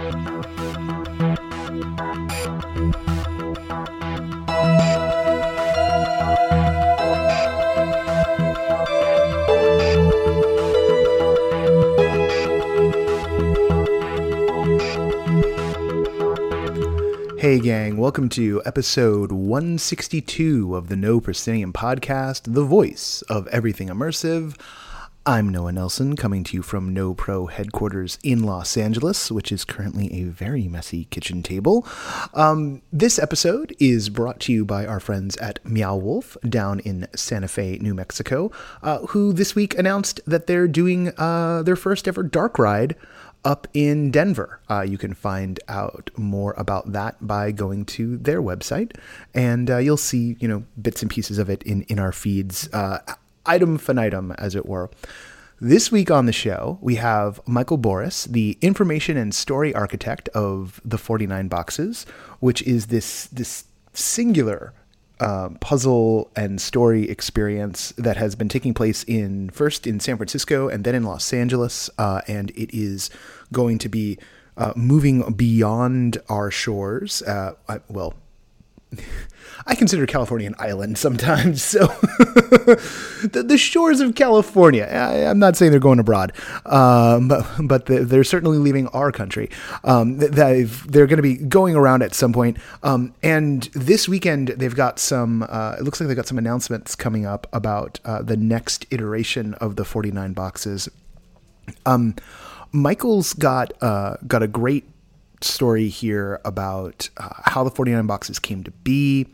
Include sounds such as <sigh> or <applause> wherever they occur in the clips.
Hey, gang, welcome to episode 162 of the No Proscenium podcast, the voice of everything immersive. I'm Noah Nelson, coming to you from No Pro headquarters in Los Angeles, which is currently a very messy kitchen table. Um, this episode is brought to you by our friends at Meow Wolf down in Santa Fe, New Mexico, uh, who this week announced that they're doing uh, their first ever dark ride up in Denver. Uh, you can find out more about that by going to their website, and uh, you'll see you know bits and pieces of it in in our feeds, uh, item finitum, as it were. This week on the show, we have Michael Borys, the information and story architect of the 49 Boxes, which is this this singular uh, puzzle and story experience that has been taking place in first in San Francisco and then in Los Angeles, uh, and it is going to be uh, moving beyond our shores. Uh, I, well, <laughs> I consider California an island sometimes, <laughs> so <laughs> the, the, shores of California. I, am not saying they're going abroad, um, but, but the, they're certainly leaving our country. Um, they're going to be going around at some point. Um, and this weekend, they've got some. Uh, it looks like they've got some announcements coming up about uh, the next iteration of the 49 boxes. Um, Michael's got uh, got a great story here about uh, how the 49 boxes came to be.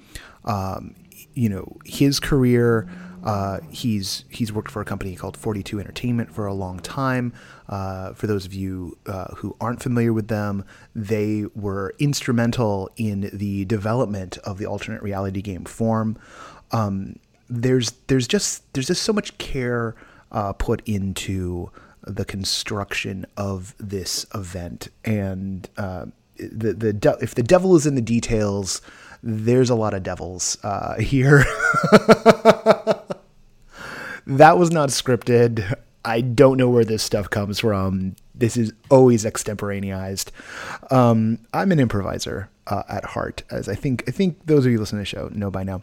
Um, you know, his career. Uh, he's he's worked for a company called 42 Entertainment for a long time. Uh, for those of you uh, who aren't familiar with them, they were instrumental in the development of the alternate reality game form. Um, there's there's just there's just so much care uh, put into the construction of this event. And uh, the the de- if the devil is in the details, there's a lot of devils uh, <laughs> here. that was not scripted. I don't know where this stuff comes from. This is always extemporaneized. Um, I'm an improviser uh, at heart, as I think I think those of you listening to the show know by now.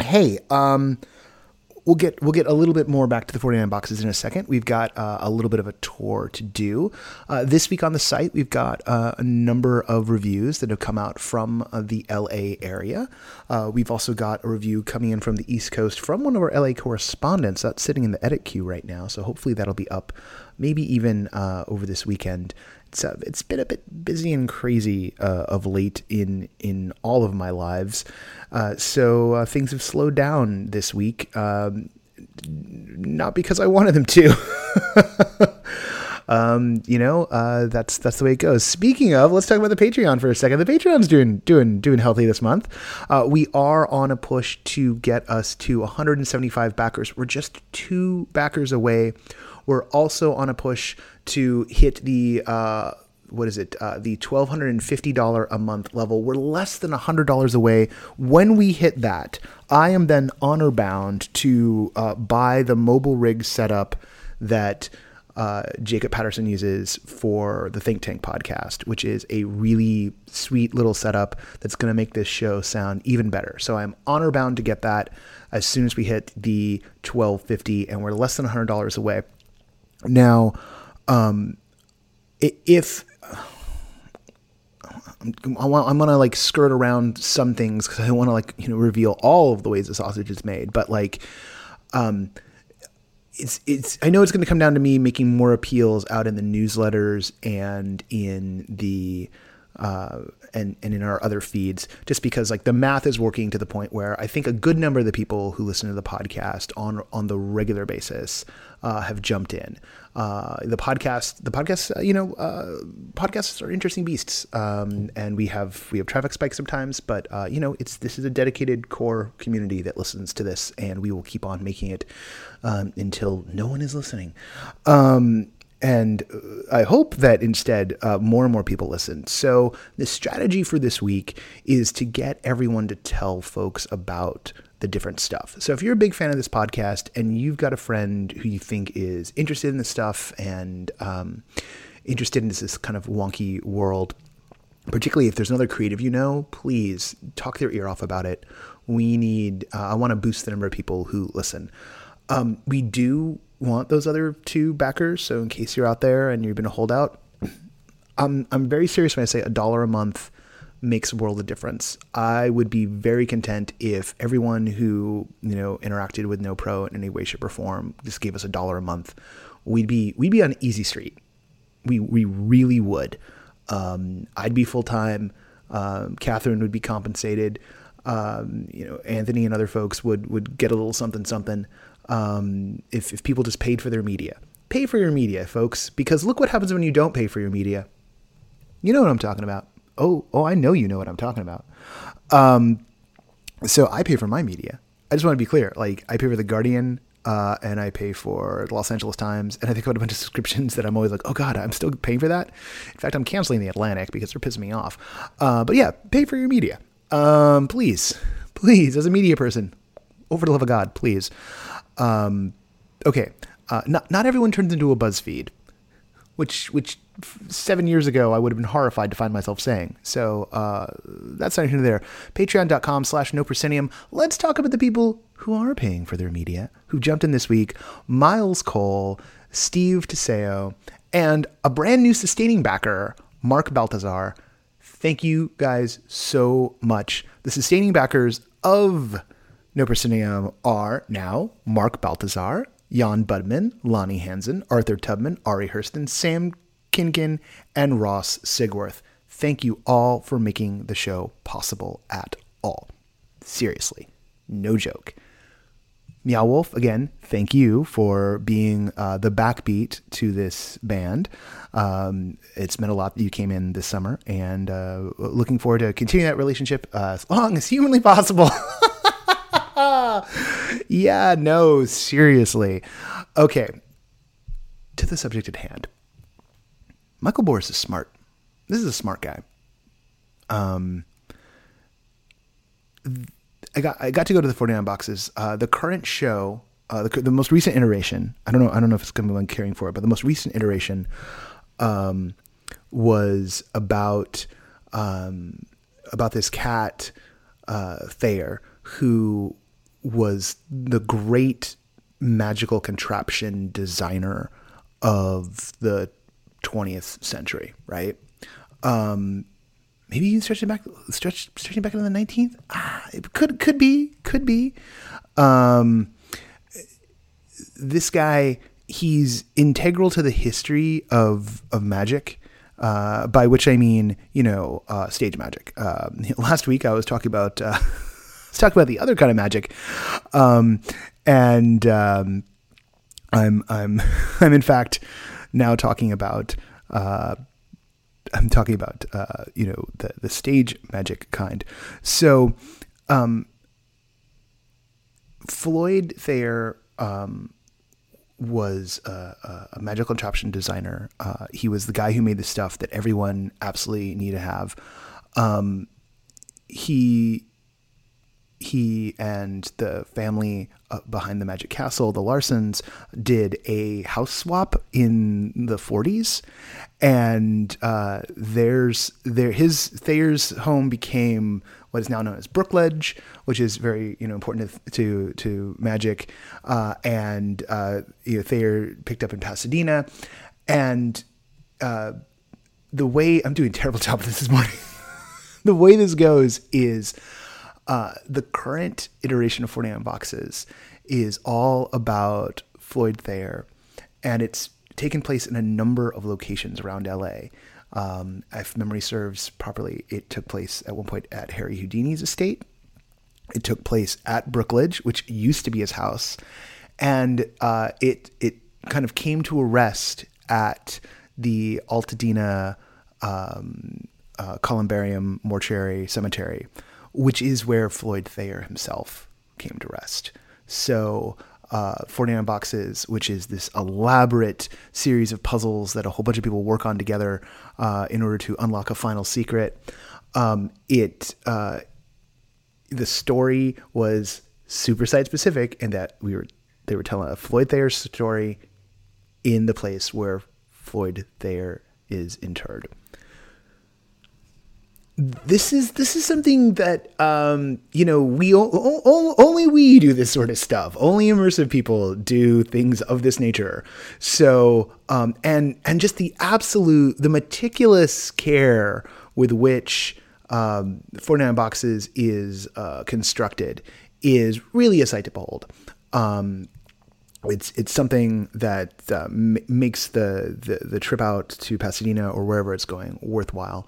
Hey, um, we'll get we'll get a little bit more back to the 49 boxes in a second. We've got uh, a little bit of a tour to do. Uh, this week on the site, we've got uh, a number of reviews that have come out from uh, the LA area. Uh, we've also got a review coming in from the East Coast from one of our LA correspondents that's sitting in the edit queue right now. So hopefully that'll be up maybe even uh, over this weekend. It's, uh, it's been a bit busy and crazy uh, of late in in all of my lives, uh, so uh, things have slowed down this week. Um, not because I wanted them to. <laughs> um, you know, uh, that's that's the way it goes. Speaking of, let's talk about the Patreon for a second. The Patreon's doing doing doing healthy this month. Uh, we are on a push to get us to 175 backers. We're just two backers away we're also on a push to hit the uh, what is it? Uh, the twelve hundred and fifty dollar a month level. We're less than hundred dollars away. When we hit that, I am then honor bound to uh, buy the mobile rig setup that. Uh, Jacob Patterson uses for the Think Tank podcast, which is a really sweet little setup that's going to make this show sound even better. So I'm honor bound to get that as soon as we hit the 1250, and we're less than $100 away. Now, um, if I'm gonna like skirt around some things because I want to like you know reveal all of the ways the sausage is made, but like, um, it's it's I know it's gonna come down to me making more appeals out in the newsletters and in the uh, and and in our other feeds, just because like the math is working to the point where I think a good number of the people who listen to the podcast on on the regular basis uh, have jumped in. Uh, the podcast, the podcast, uh, you know, uh, podcasts are interesting beasts, um, and we have we have traffic spikes sometimes, but uh, you know, it's this is a dedicated core community that listens to this, and we will keep on making it um, until no one is listening. Um, and uh, I hope that instead uh, more and more people listen. So, the strategy for this week is to get everyone to tell folks about the different stuff. So, if you're a big fan of this podcast and you've got a friend who you think is interested in this stuff and um, interested in this kind of wonky world, particularly if there's another creative you know, please talk their ear off about it. We need, uh, I want to boost the number of people who listen. Um, we do want those other two backers. So in case you're out there and you've been a holdout, I'm, I'm very serious when I say a dollar a month makes a world of difference. I would be very content if everyone who, you know, interacted with No Pro in any way, shape, or form just gave us a dollar a month. We'd be we'd be on easy street. We we really would. Um, I'd be full time. Um, Catherine would be compensated. Um, you know, Anthony and other folks would would get a little something something um, if if people just paid for their media. Pay for your media, folks, because look what happens when you don't pay for your media. You know what I'm talking about. Oh, oh, I know you know what I'm talking about. Um, so I pay for my media. I just want to be clear. Like I pay for the Guardian, uh, and I pay for the Los Angeles Times, and I think about a bunch of subscriptions <laughs> that I'm always like, oh god, I'm still paying for that. In fact, I'm canceling the Atlantic because they're pissing me off. Uh, but yeah, pay for your media, um, please, please, as a media person, over the love of God, please. Um, okay, uh, not not everyone turns into a BuzzFeed, which which seven years ago I would have been horrified to find myself saying. So uh, that's not here there. Patreon.com slash no proscenium. Let's talk about the people who are paying for their media, who jumped in this week. Miles Cole, Steve Teseo, and a brand new sustaining backer, Mark Baltazar. Thank you guys so much. The sustaining backers of No Proscenium are now Mark Baltazar, Jan Budman, Lonnie Hansen, Arthur Tubman, Ari Hurston, Sam Kinkin, and Ross Sigworth. Thank you all for making the show possible at all. Seriously, no joke. Meow Wolf, again, thank you for being uh, the backbeat to this band. Um, it's meant a lot that you came in this summer, and uh, looking forward to continuing that relationship uh, as long as humanly possible. <laughs> <laughs> yeah, no, seriously. Okay, to the subject at hand. Michael Borys is smart. This is a smart guy. Um, I got I got to go to the 49 boxes. Uh, the current show, uh, the, the most recent iteration. I don't know. I don't know if it's going to be one caring for it, but the most recent iteration um, was about um, about this cat uh, Thayer who was the great magical contraption designer of the 20th century, right? Um, maybe you stretch it back, stretch stretching back into the 19th. Ah, it could could be, could be. Um, this guy, he's integral to the history of of magic. Uh, by which I mean, you know, uh, stage magic. Uh, <laughs> last week I was talking about uh, <laughs> let's talk about the other kind of magic, um, and um, I'm I'm <laughs> I'm in fact now talking about uh, I'm talking about uh, you know the the stage magic kind. So um, Floyd Thayer um, was a, a, magical contraption designer. Uh, he was the guy who made the stuff that everyone absolutely need to have. Um, he he and the family uh, behind the Magic Castle, the Larsens, did a house swap in the 40s, and uh, there's there his Thayer's home became what is now known as Brookledge, which is very you know important to to, to Magic, uh, and uh, you know, Thayer picked up in Pasadena, and uh, the way I'm doing terrible <laughs> job this morning. the way this goes is uh, the current iteration of 49 Boxes is all about Floyd Thayer, and it's taken place in a number of locations around LA. Um, if memory serves properly, it took place at one point at Harry Houdini's estate. It took place at Brookledge, which used to be his house, and uh, it it kind of came to a rest at the Altadena um, uh, Columbarium Mortuary Cemetery, which is where Floyd Thayer himself came to rest. So, uh, 49 Boxes, which is this elaborate series of puzzles that a whole bunch of people work on together uh, in order to unlock a final secret. Um, it uh, the story was super site specific, in that we were they were telling a Floyd Thayer story in the place where Floyd Thayer is interred this is this is something that um, you know we o- o- only we do this sort of stuff. Only immersive people do things of this nature. So um, and and just the absolute the meticulous care with which um, 49 boxes is uh, constructed is really a sight to behold. Um, it's it's something that uh, m- makes the, the the trip out to Pasadena or wherever it's going worthwhile.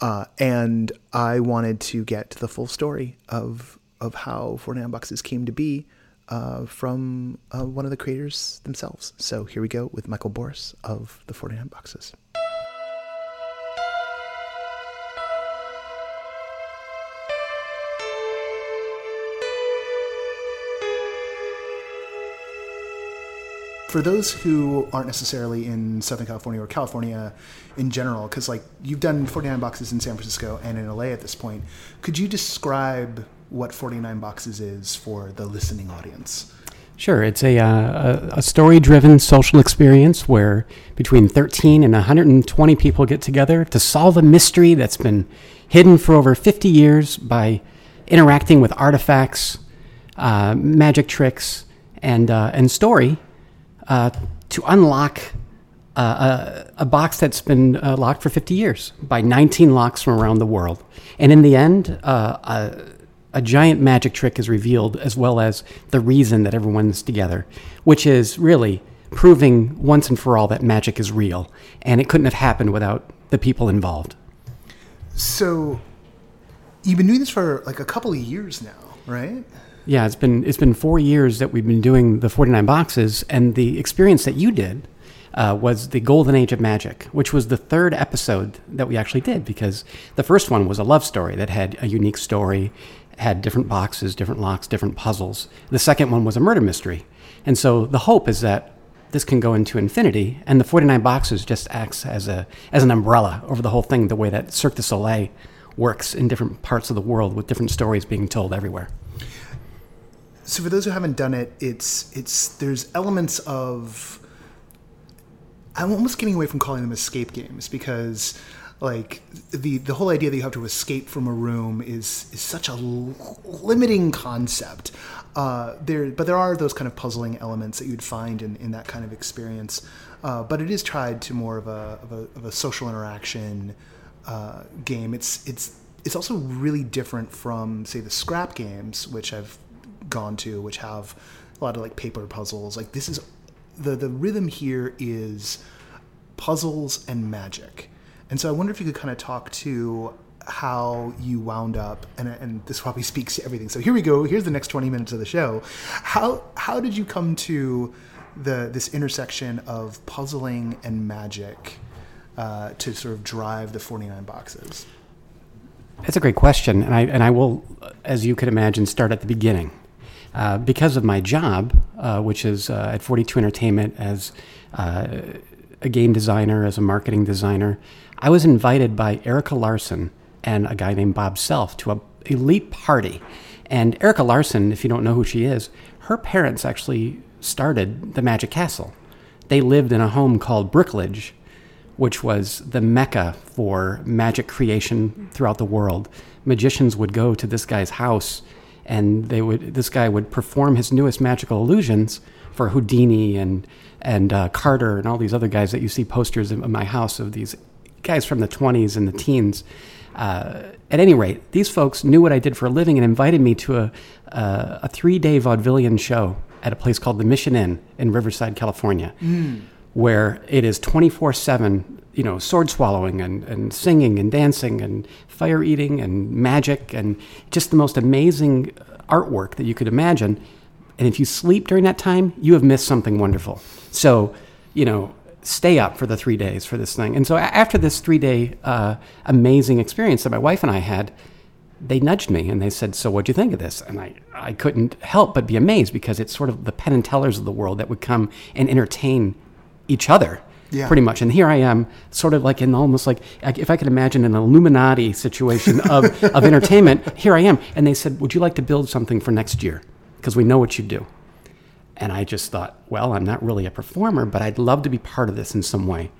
Uh, and I wanted to get the full story of of how 49 Boxes came to be uh, from uh, one of the creators themselves. So here we go with Michael Borys of the 49 Boxes. For those who aren't necessarily in Southern California or California in general, because like you've done 49 boxes in San Francisco and in LA at this point, could you describe what 49 boxes is for the listening audience? Sure. It's a, uh, a, story driven social experience where between 13 and 120 people get together to solve a mystery that's been hidden for over 50 years by interacting with artifacts, uh, magic tricks, and, uh, and story uh, to unlock uh, a, a, box that's been uh, locked for 50 years by 19 locks from around the world. And in the end, uh, a, a, giant magic trick is revealed, as well as the reason that everyone's together, which is really proving once and for all that magic is real. And it couldn't have happened without the people involved. So, you've been doing this for like a couple of years now, right? Yeah, it's been it's been four years that we've been doing the 49 boxes, and the experience that you did uh, was the Golden Age of Magic, which was the third episode that we actually did because the first one was a love story that had a unique story, had different boxes, different locks, different puzzles. The second one was a murder mystery, and so the hope is that this can go into infinity, and the 49 boxes just acts as a as an umbrella over the whole thing, the way that Cirque du Soleil works in different parts of the world with different stories being told everywhere so for those who haven't done it, it's it's there's elements of I'm almost getting away from calling them escape games because like the the whole idea that you have to escape from a room is is such a l- limiting concept. Uh, there, but there are those kind of puzzling elements that you'd find in, in that kind of experience. Uh, but it is tried to more of a of a, of a social interaction uh, game. It's it's it's also really different from say the scrap games, which I've gone to, which have a lot of like paper puzzles. Like this is the the rhythm here is puzzles and magic. And so I wonder if you could kind of talk to how you wound up and, and this probably speaks to everything. So here we go. Here's the next 20 minutes of the show. How how did you come to the this intersection of puzzling and magic uh, to sort of drive the 49 boxes? That's a great question, and I and I will, as you can imagine, start at the beginning. Uh, because of my job, uh, which is uh, at 42 Entertainment as uh, a game designer, as a marketing designer, I was invited by Erica Larsen and a guy named Bob Self to a elite party. And Erica Larsen, if you don't know who she is, her parents actually started the Magic Castle. They lived in a home called Brookledge, which was the mecca for magic creation throughout the world. Magicians would go to this guy's house and they would this guy would perform his newest magical illusions for Houdini and and uh, Carter and all these other guys that you see posters in my house of these guys from the 20s and the teens. Uh, at any rate, these folks knew what I did for a living and invited me to a, uh, a three day vaudevillian show at a place called the Mission Inn in Riverside, California, mm. Where it is 24 7, you know, sword swallowing and, and singing and dancing and fire eating and magic and just the most amazing artwork that you could imagine. And if you sleep during that time, you have missed something wonderful. So, you know, stay up for the three days for this thing. And so after this three day uh, amazing experience that my wife and I had, they nudged me and they said, So what'd you think of this? And I, I couldn't help but be amazed because it's sort of the Penn and Tellers of the world that would come and entertain each other yeah. pretty much. And here I am, sort of like in almost like if I could imagine an Illuminati situation of, <laughs> of entertainment. Here I am, and they said, "Would you like to build something for next year? Because we know what you do." And I just thought, well, I'm not really a performer, but I'd love to be part of this in some way.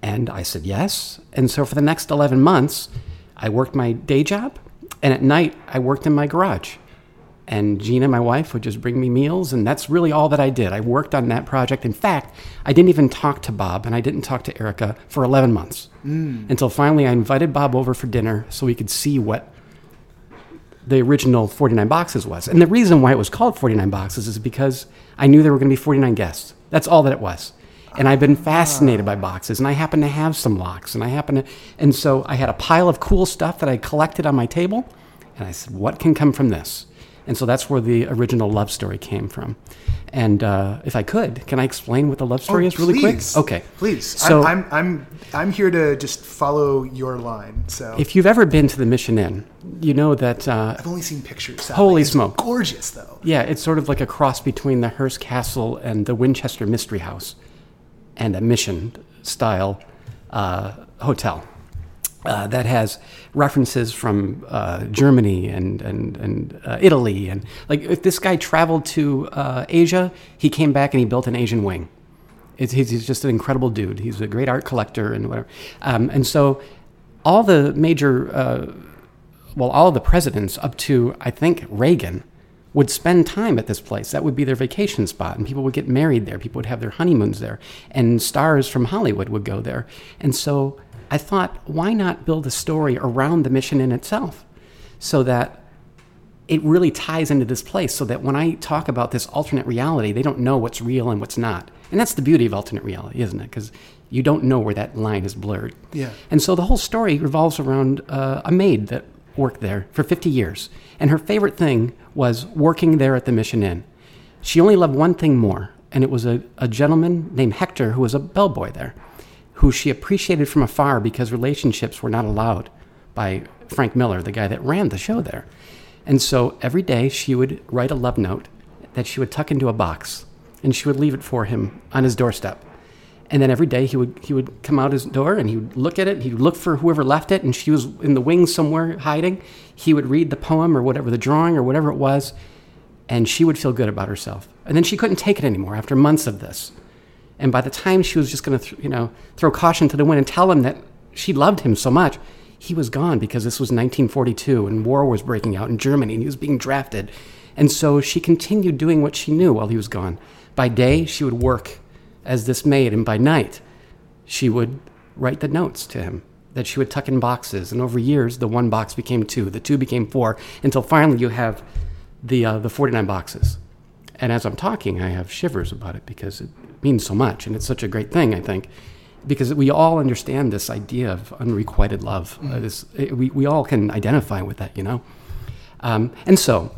And I said yes. And so for the next 11 months, I worked my day job, and at night, I worked in my garage. And Gina, my wife, would just bring me meals, and that's really all that I did. I worked on that project. In fact, I didn't even talk to Bob, and I didn't talk to Erica for 11 months mm. until finally I invited Bob over for dinner so we could see what the original 49 boxes was. And the reason why it was called 49 boxes is because I knew there were going to be 49 guests. That's all that it was. And I've been fascinated by boxes, and I happen to have some locks, and I happen to, and so I had a pile of cool stuff that I collected on my table, and I said, what can come from this? And so that's where the original love story came from. And uh, if I could, can I explain what the love story is really Oh, please. quick? Okay. Please. So I'm, I'm I'm I'm here to just follow your line. So if you've ever been to the Mission Inn, you know that uh, I've only seen pictures. sadly. Holy It's smoke. Gorgeous though. Yeah, it's sort of like a cross between the Hearst Castle and the Winchester Mystery House, and a mission style uh, hotel uh, that has references from uh, Germany and and and uh, Italy, and like if this guy traveled to uh, Asia, he came back and he built an Asian wing. It's, he's, he's just an incredible dude. He's a great art collector and whatever. Um, and so, all the major uh, well, all the presidents up to, I think, Reagan would spend time at this place. That would be their vacation spot. And people would get married there. People would have their honeymoons there. And stars from Hollywood would go there. And so I thought, why not build a story around the mission in itself so that it really ties into this place so that when I talk about this alternate reality, they don't know what's real and what's not. And that's the beauty of alternate reality, isn't it? Because you don't know where that line is blurred. Yeah. And so the whole story revolves around uh, a maid that worked there for 50 years. And her favorite thing was working there at the Mission Inn. She only loved one thing more, and it was a, a gentleman named Hector who was a bellboy there, who she appreciated from afar because relationships were not allowed by Frank Miller, the guy that ran the show there. And so every day she would write a love note that she would tuck into a box, and she would leave it for him on his doorstep. And then every day he would he would come out his door and he would look at it. He would look for whoever left it, and she was in the wings somewhere hiding. He would read the poem or whatever the drawing or whatever it was, and she would feel good about herself. And then she couldn't take it anymore after months of this. And by the time she was just going to th- you know throw caution to the wind and tell him that she loved him so much, he was gone because this was 1942 and war was breaking out in Germany and he was being drafted. And so she continued doing what she knew while he was gone. By day, she would work as this maid, and by night, she would write the notes to him that she would tuck in boxes. And over years, the one box became two, the two became four, until finally you have the, uh, the 49 boxes. And as I'm talking, I have shivers about it because it means so much, and it's such a great thing, I think, because we all understand this idea of unrequited love. Uh, this, it, we, we all can identify with that, you know? Um, and so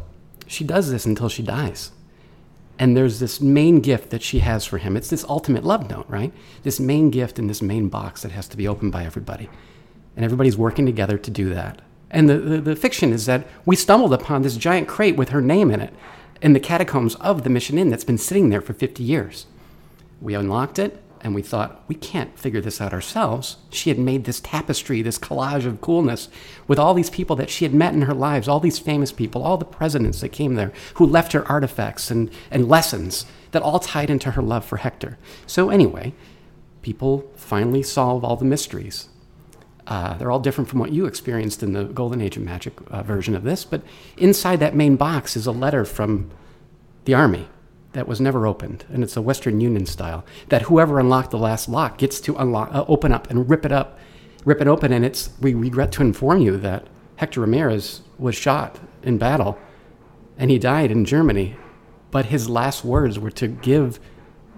she does this until she dies. And there's this main gift that she has for him. It's this ultimate love note, right? This main gift in this main box that has to be opened by everybody. And everybody's working together to do that. And the, the, the fiction is that we stumbled upon this giant crate with her name in it in the catacombs of the Mission Inn that's been sitting there for 50 years. We unlocked it and we thought, we can't figure this out ourselves. She had made this tapestry, this collage of coolness with all these people that she had met in her lives, all these famous people, all the presidents that came there who left her artifacts and, and lessons that all tied into her love for Hector. So, anyway, people finally solve all the mysteries. Uh, they're all different from what you experienced in the Golden Age of Magic uh, version of this, but inside that main box is a letter from the army that was never opened, and it's a Western Union style. That whoever unlocked the last lock gets to unlock, uh, open up and rip it up, rip it open. And it's we regret to inform you that Hector Ramirez was shot in battle, and he died in Germany. But his last words were to give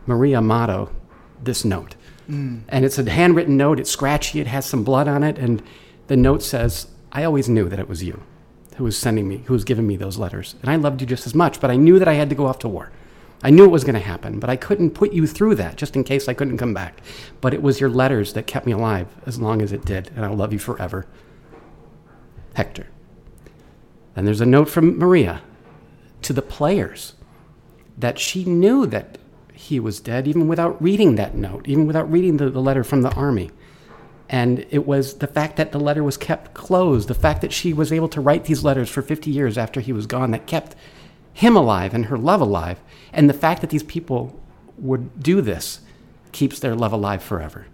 Maria Amato this note, Mm. and it's a handwritten note. It's scratchy. It has some blood on it, and the note says, "I always knew that it was you." Who was sending me, who was giving me those letters. And I loved you just as much, but I knew that I had to go off to war. I knew it was going to happen, but I couldn't put you through that just in case I couldn't come back. But it was your letters that kept me alive as long as it did, and I'll love you forever. Hector. And there's a note from Maria to the players that she knew that he was dead even without reading that note, even without reading the, the letter from the army. And it was the fact that the letter was kept closed, the fact that she was able to write these letters for 50 years after he was gone that kept him alive and her love alive. And the fact that these people would do this keeps their love alive forever.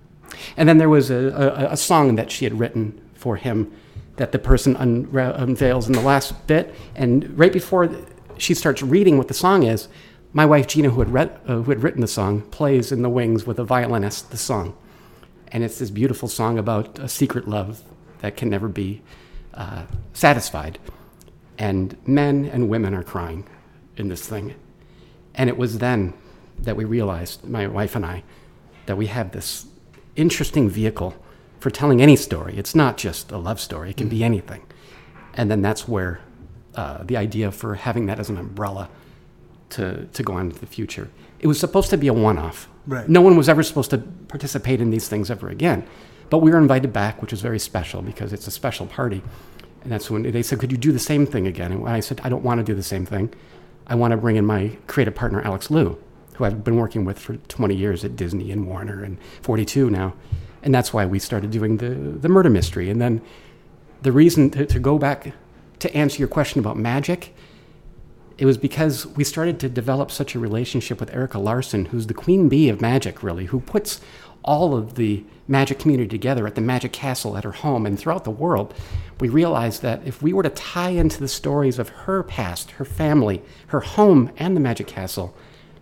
And then there was a, a, a song that she had written for him that the person unveils in the last bit. And right before she starts reading what the song is, my wife Gina, who had, read, uh, who had written the song, plays in the wings with a violinist the song. And it's this beautiful song about a secret love that can never be uh, satisfied. And men and women are crying in this thing. And it was then that we realized, my wife and I, that we have this interesting vehicle for telling any story. It's not just a love story, it can be anything. And then that's where uh, the idea for having that as an umbrella to, to go on into the future. It was supposed to be a one off. Right. No one was ever supposed to participate in these things ever again. But we were invited back, which was very special because it's a special party. And that's when they said, Could you do the same thing again? And I said, I don't want to do the same thing. I want to bring in my creative partner, Alex Liu, who I've been working with for 20 years at Disney and Warner and 42 now. And that's why we started doing the, the murder mystery. And then the reason to, to go back to answer your question about magic, it was because we started to develop such a relationship with Erica Larsen, who's the queen bee of magic, really, who puts all of the magic community together at the Magic Castle at her home and throughout the world. We realized that if we were to tie into the stories of her past, her family, her home, and the Magic Castle,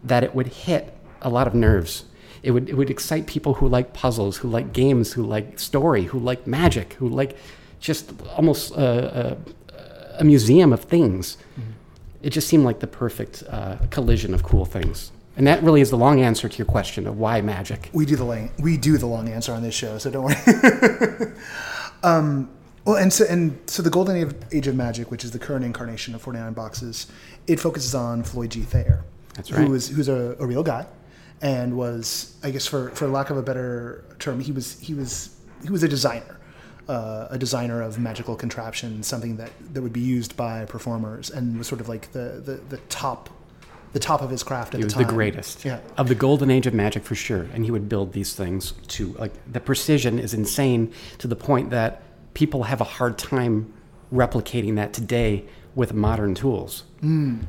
that it would hit a lot of nerves. It would, it would excite people who like puzzles, who like games, who like story, who like magic, who like just almost a, a, a museum of things. Mm-hmm. It just seemed like the perfect uh, collision of cool things. And that really is the long answer to your question of why magic. We do the long, we do the long answer on this show, so don't worry. <laughs> um, well, and so and so the Golden Age of Magic, which is the current incarnation of 49 Boxes, it focuses on Floyd G. Thayer. That's right. Who is who's a, a real guy, and was I guess for for lack of a better term, he was he was he was a designer. Uh, a designer of magical contraptions, something that, that would be used by performers, and was sort of like the, the, the top the top of his craft at he the was time. the greatest Yeah. of the golden age of magic for sure and he would build these things to like the precision is insane to the point that people have a hard time replicating that today with modern tools Mm.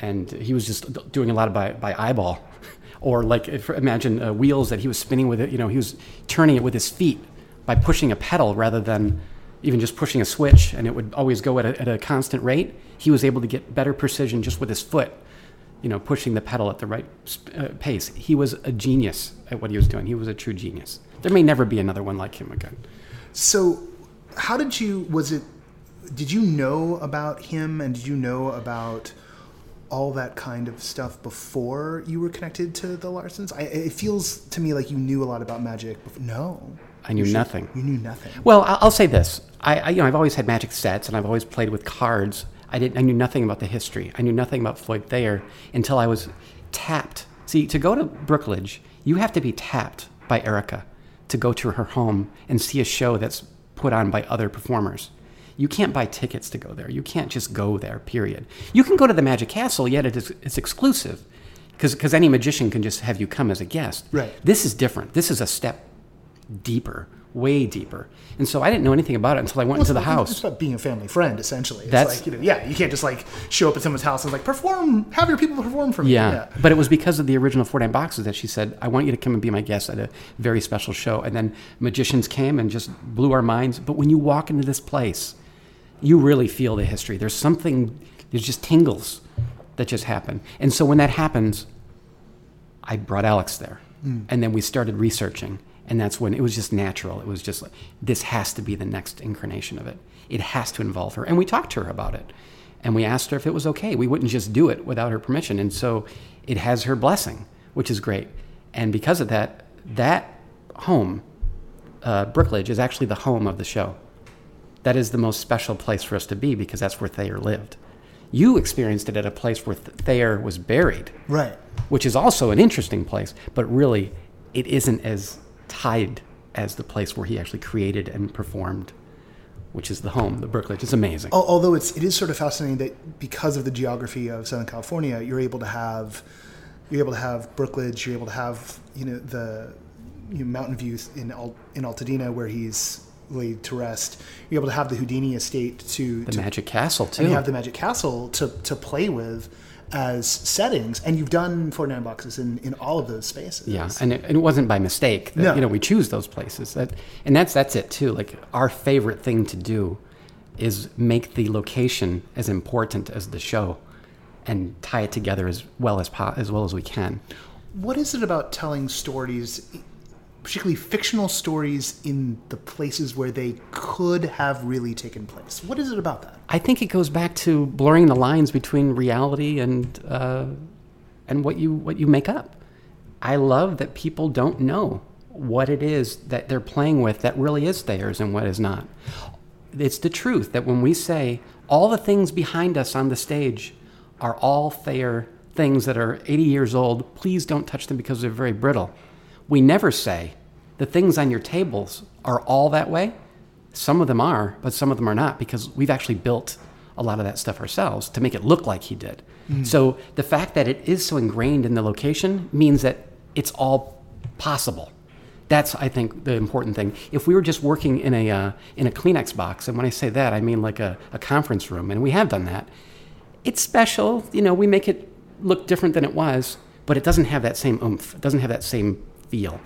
and he was just doing a lot of by, by eyeball <laughs> or like if, imagine uh, wheels that he was spinning with it you know he was turning it with his feet by pushing a pedal rather than even just pushing a switch and it would always go at a, at a constant rate he was able to get better precision just with his foot you know pushing the pedal at the right uh, pace he was a genius at what he was doing he was a true genius there may never be another one like him again So, how did you? Was it? Did you know about him, and did you know about all that kind of stuff before you were connected to the Larsens? I, it feels to me like you knew a lot about magic. Before. No, I knew You should- nothing. You knew nothing. Well, I'll say this: I, I, you know, I've always had magic sets, and I've always played with cards. I didn't. I knew nothing about the history. I knew nothing about Floyd Thayer until I was tapped. See, to go to Brookledge, you have to be tapped by Erica to go to her home and see a show that's put on by other performers. You can't buy tickets to go there. You can't just go there. Period. You can go to the Magic Castle, yet it is, it's exclusive, because any magician can just have you come as a guest. Right. This is different. This is a step deeper, way deeper. And so I didn't know anything about it until I went into the It's house. about being a family friend, essentially. It's That's- like, you know, yeah, you can't just like show up at someone's house and like perform, have your people perform for me. Yeah. But it was because of the original 49 boxes that she said, I want you to come and be my guest at a very special show. And then magicians came and just blew our minds. But when you walk into this place, you really feel the history. There's something, there's just tingles that just happen. And so when that happens, I brought Alex there. Mm. And then we started researching. And that's when it was just natural. It was just like, this has to be the next incarnation of it. It has to involve her. And we talked to her about it. And we asked her if it was okay. We wouldn't just do it without her permission. And so it has her blessing, which is great. And because of that, that home, uh, Brookledge, is actually the home of the show. That is the most special place for us to be because that's where Thayer lived. You experienced it at a place where Thayer was buried Right. which is also an interesting place, but really it isn't as tied as the place where he actually created and performed, which is the home, the Brookledge. It's amazing. Although it's it is sort of fascinating that because of the geography of Southern California, you're able to have you're able to have Brookledge, you're able to have you know the you know, Mountain views in Al, in Altadena where he's laid to rest. You're able to have the Houdini estate to The to Magic Castle too. and you have the Magic Castle to, to play with as settings, and you've done 49 boxes in, in all of those spaces. Yeah, and it, and it wasn't by mistake. That, No. You know, we choose those places. That, and that's that's it too. Like our favorite thing to do is make the location as important as the show, and tie it together as well as po- as well as we can. What is it about telling stories, particularly fictional stories, in the places where they could have really taken place? What is it about that? I think it goes back to blurring the lines between reality and uh, and what you what you make up. I love that people don't know what it is that they're playing with that really is theirs and what is not. It's the truth that when we say all the things behind us on the stage are all Thayer things that are 80 years old, please don't touch them because they're very brittle. We never say the things on your tables are all that way. Some of them are, but some of them are not because we've actually built a lot of that stuff ourselves to make it look like he did. So the fact that it is so ingrained in the location means that it's all possible. That's I think the important thing. If we were just working in a uh, in a Kleenex box, and when I say that, I mean like a, a conference room, and we have done that. It's special, you know. We make it look different than it was, but it doesn't have that same oomph. It doesn't have that same feel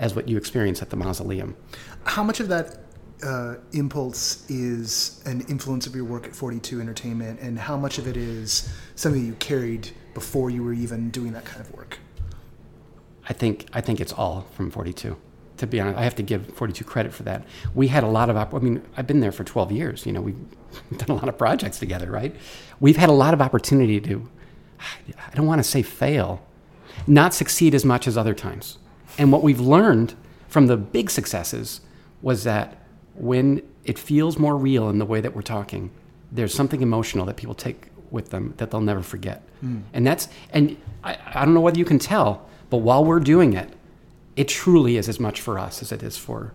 as what you experience at the mausoleum. How much of that uh, impulse is an influence of your work at 42 Entertainment, and how much of it is something you carried before you were even doing that kind of work? I think I think it's all from 42. To be honest, I have to give 42 credit for that. We had a lot of. Op- I mean, I've been there for 12 years. You know, we've <laughs> done a lot of projects together, right? We've had a lot of opportunity to. I don't want to say fail, not succeed as much as other times. And what we've learned from the big successes was that when it feels more real in the way that we're talking, there's something emotional that people take with them that they'll never forget. Hmm. And that's and I, I don't know whether you can tell, but while we're doing it, it truly is as much for us as it is for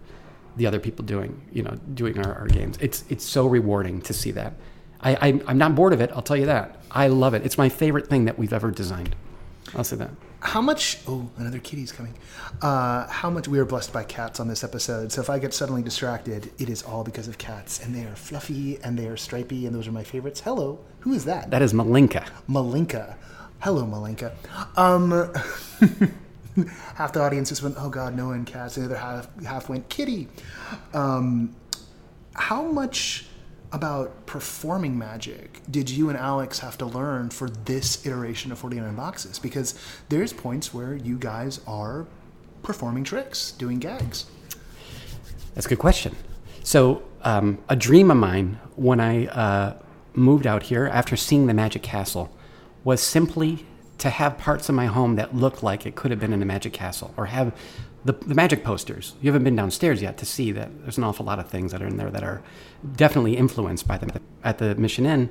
the other people doing you know doing our, our games. It's it's so rewarding to see that. I, I I'm not bored of it. I'll tell you that. I love it. It's my favorite thing that we've ever designed. I'll say that. How much? Oh, another kitty's coming. Uh, how much? We are blessed by cats on this episode. So if I get suddenly distracted, it is all because of cats, and they are fluffy and they are stripy, and those are my favorites. Hello, who is that? That is Malinka. Malinka. Hello, Malinka. Um, <laughs> half the audience just went, "Oh God, no!" And cats. And the other half half went, "Kitty." Um, how much about performing magic did you and Alex have to learn for this iteration of 49 boxes? Because there's points where you guys are performing tricks, doing gags. That's a good question. So, um, a dream of mine when I uh, moved out here after seeing the Magic Castle was simply to have parts of my home that looked like it could have been in a Magic Castle or have the, the magic posters. You haven't been downstairs yet to see that there's an awful lot of things that are in there that are definitely influenced by them. At the Mission Inn,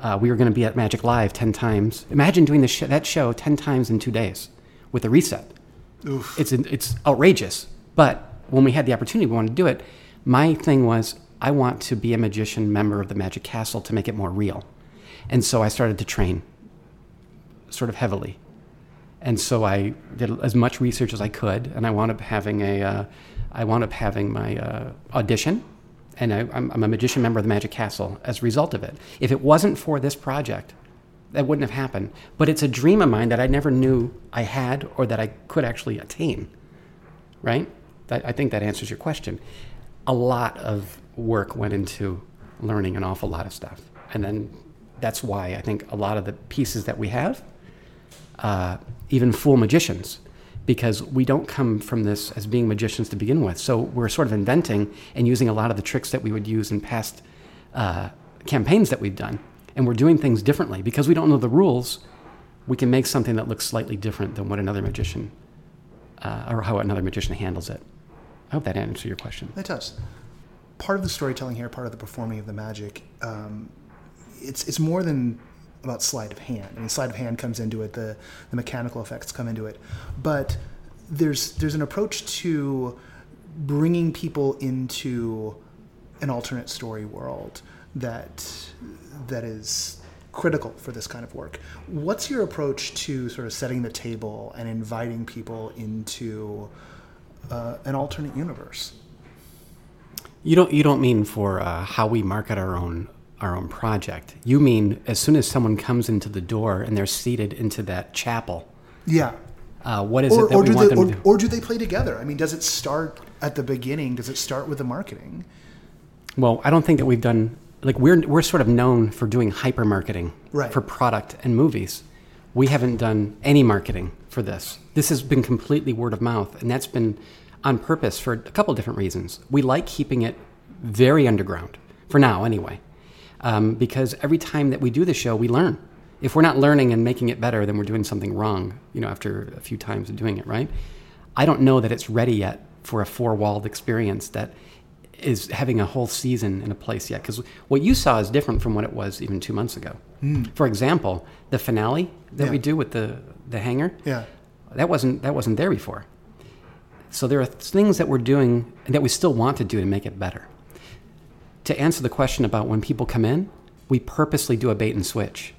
uh, we were going to be at Magic Live 10 times. Imagine doing the sh- that show 10 times in two days with a reset. Oof. It's, it's outrageous. But when we had the opportunity, we wanted to do it. My thing was, I want to be a magician member of the Magic Castle to make it more real. And so I started to train sort of heavily. And so I did as much research as I could, and I wound up having a, uh, I wound up having my uh, audition, and I, I'm, I'm a magician member of the Magic Castle as a result of it. If it wasn't for this project, that wouldn't have happened. But it's a dream of mine that I never knew I had or that I could actually attain. Right? That, I think that answers your question. A lot of work went into learning an awful lot of stuff, and then that's why I think a lot of the pieces that we have uh, even fool magicians because we don't come from this as being magicians to begin with. So we're sort of inventing and using a lot of the tricks that we would use in past uh, campaigns that we've done. And we're doing things differently because we don't know the rules. We can make something that looks slightly different than what another magician uh, or how another magician handles it. I hope that answers your question. It does. Part of the storytelling here, part of the performing of the magic, um, it's it's more than about sleight of hand. I mean, sleight of hand comes into it. The the mechanical effects come into it, but there's there's an approach to bringing people into an alternate story world that that is critical for this kind of work. What's your approach to sort of setting the table and inviting people into uh, an alternate universe? You don't you don't mean for uh, how we market our own our own project. You mean as soon as someone comes into the door and they're seated into that chapel. Yeah. Uh, what is Or, it that or, we do want they, them or, to do? or do they play together? I mean, does it start at the beginning? Does it start with the marketing? Well, I don't think that we've done like we're we're sort of known for doing hyper marketing Right. for product and movies. We haven't done any marketing for this. This has been completely word of mouth, and that's been on purpose for a couple different reasons. We like keeping it very underground for now, anyway, um, because every time that we do the show, we learn. If we're not learning and making it better, then we're doing something wrong. You know, after a few times of doing it, right? I don't know that it's ready yet for a four-walled experience that is having a whole season in a place yet. Because what you saw is different from what it was even two months ago. For example, the finale that Yeah. we do with the the hanger, Yeah. that wasn't that wasn't there before. So there are things that we're doing and that we still want to do to make it better. To answer the question about when people come in, we purposely do a bait and switch.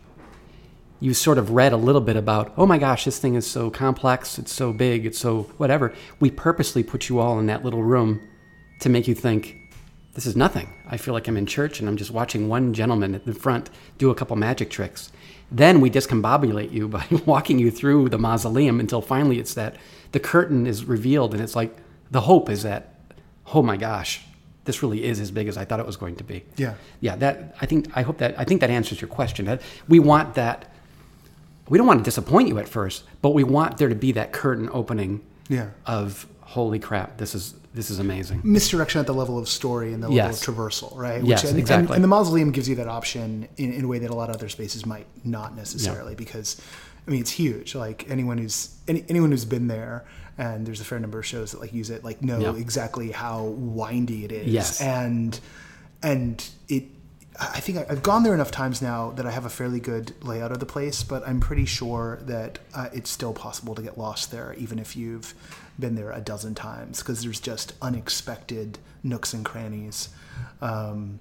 You sort of read a little bit about, oh my gosh, this thing is so complex, it's so big, it's so whatever. We purposely put you all in that little room to make you think, this is nothing. I feel like I'm in church and I'm just watching one gentleman at the front do a couple magic tricks. Then we discombobulate you <laughs> by walking you through the mausoleum until finally it's that the curtain is revealed and it's like the hope is that, oh my gosh, this really is as big as I thought it was going to be. Yeah. Yeah, that I think I hope that I think that answers your question. That we want that we don't want to disappoint you at first, but we want there to be that curtain opening Yeah. of holy crap, this is this is amazing. misdirection at the level of story and the level Yes. of traversal, right? Yes, and, and- exactly. And, the mausoleum gives you that option in, in a way that a lot of other spaces might not necessarily, because I mean it's huge. Like anyone who's any, anyone who's been there, and there's a fair number of shows that like use it, like know exactly how windy it is. Yes. and and it. I think I've gone there enough times now that I have a fairly good layout of the place, but I'm pretty sure that uh, it's still possible to get lost there, even if you've been there a dozen times, because there's just unexpected nooks and crannies. Um,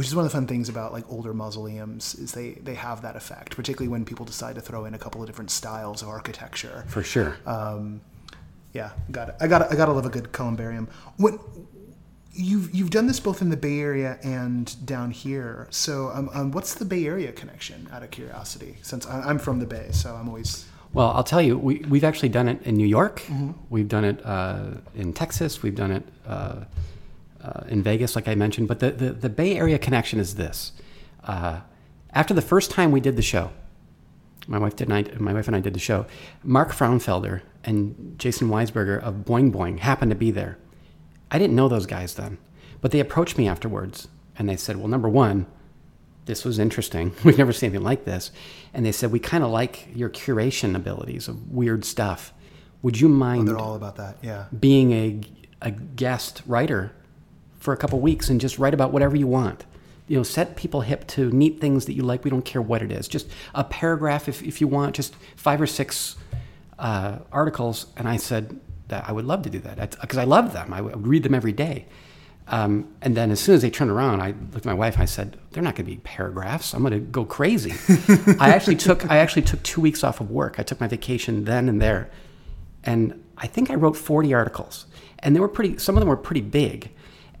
which is one of the fun things about like older mausoleums is they they have that effect, particularly when people decide to throw in a couple of different styles of architecture. For sure. Um, yeah, got it. I got I got to love a good columbarium. When you've you've done this both in the Bay Area and down here, so um, um, what's the Bay Area connection? Out of curiosity, since I, I'm from the Bay, so I'm always Well, I'll tell you, we, we've actually done it in New York. We've done it uh, in Texas. We've done it uh, uh, in Vegas, like I mentioned. But the, the, the Bay Area connection is this. Uh, after the first time we did the show, my wife, did and I, my wife and I did the show, Mark Frauenfelder and Jason Weisberger of Boing Boing happened to be there. I didn't know those guys then, but they approached me afterwards and they said, well, number one, this was interesting. <laughs> We've never seen anything like this. And they said, we kind of like your curation abilities of weird stuff. Would you mind they're all about that. Yeah, being a, a guest writer for a couple weeks and just write about whatever you want? You know, set people hip to neat things that you like. We don't care what it is. Just a paragraph if, if you want, just five or six uh, articles. And I said that I would love to do that because I love them. I would read them every day. Um, and then as soon as they turned around, I looked at my wife. I said, "They're not going to be paragraphs. I'm going to go crazy." <laughs> I actually took I actually took two weeks off of work. I took my vacation then and there, and I think I wrote 40 articles, and they were pretty. Some of them were pretty big,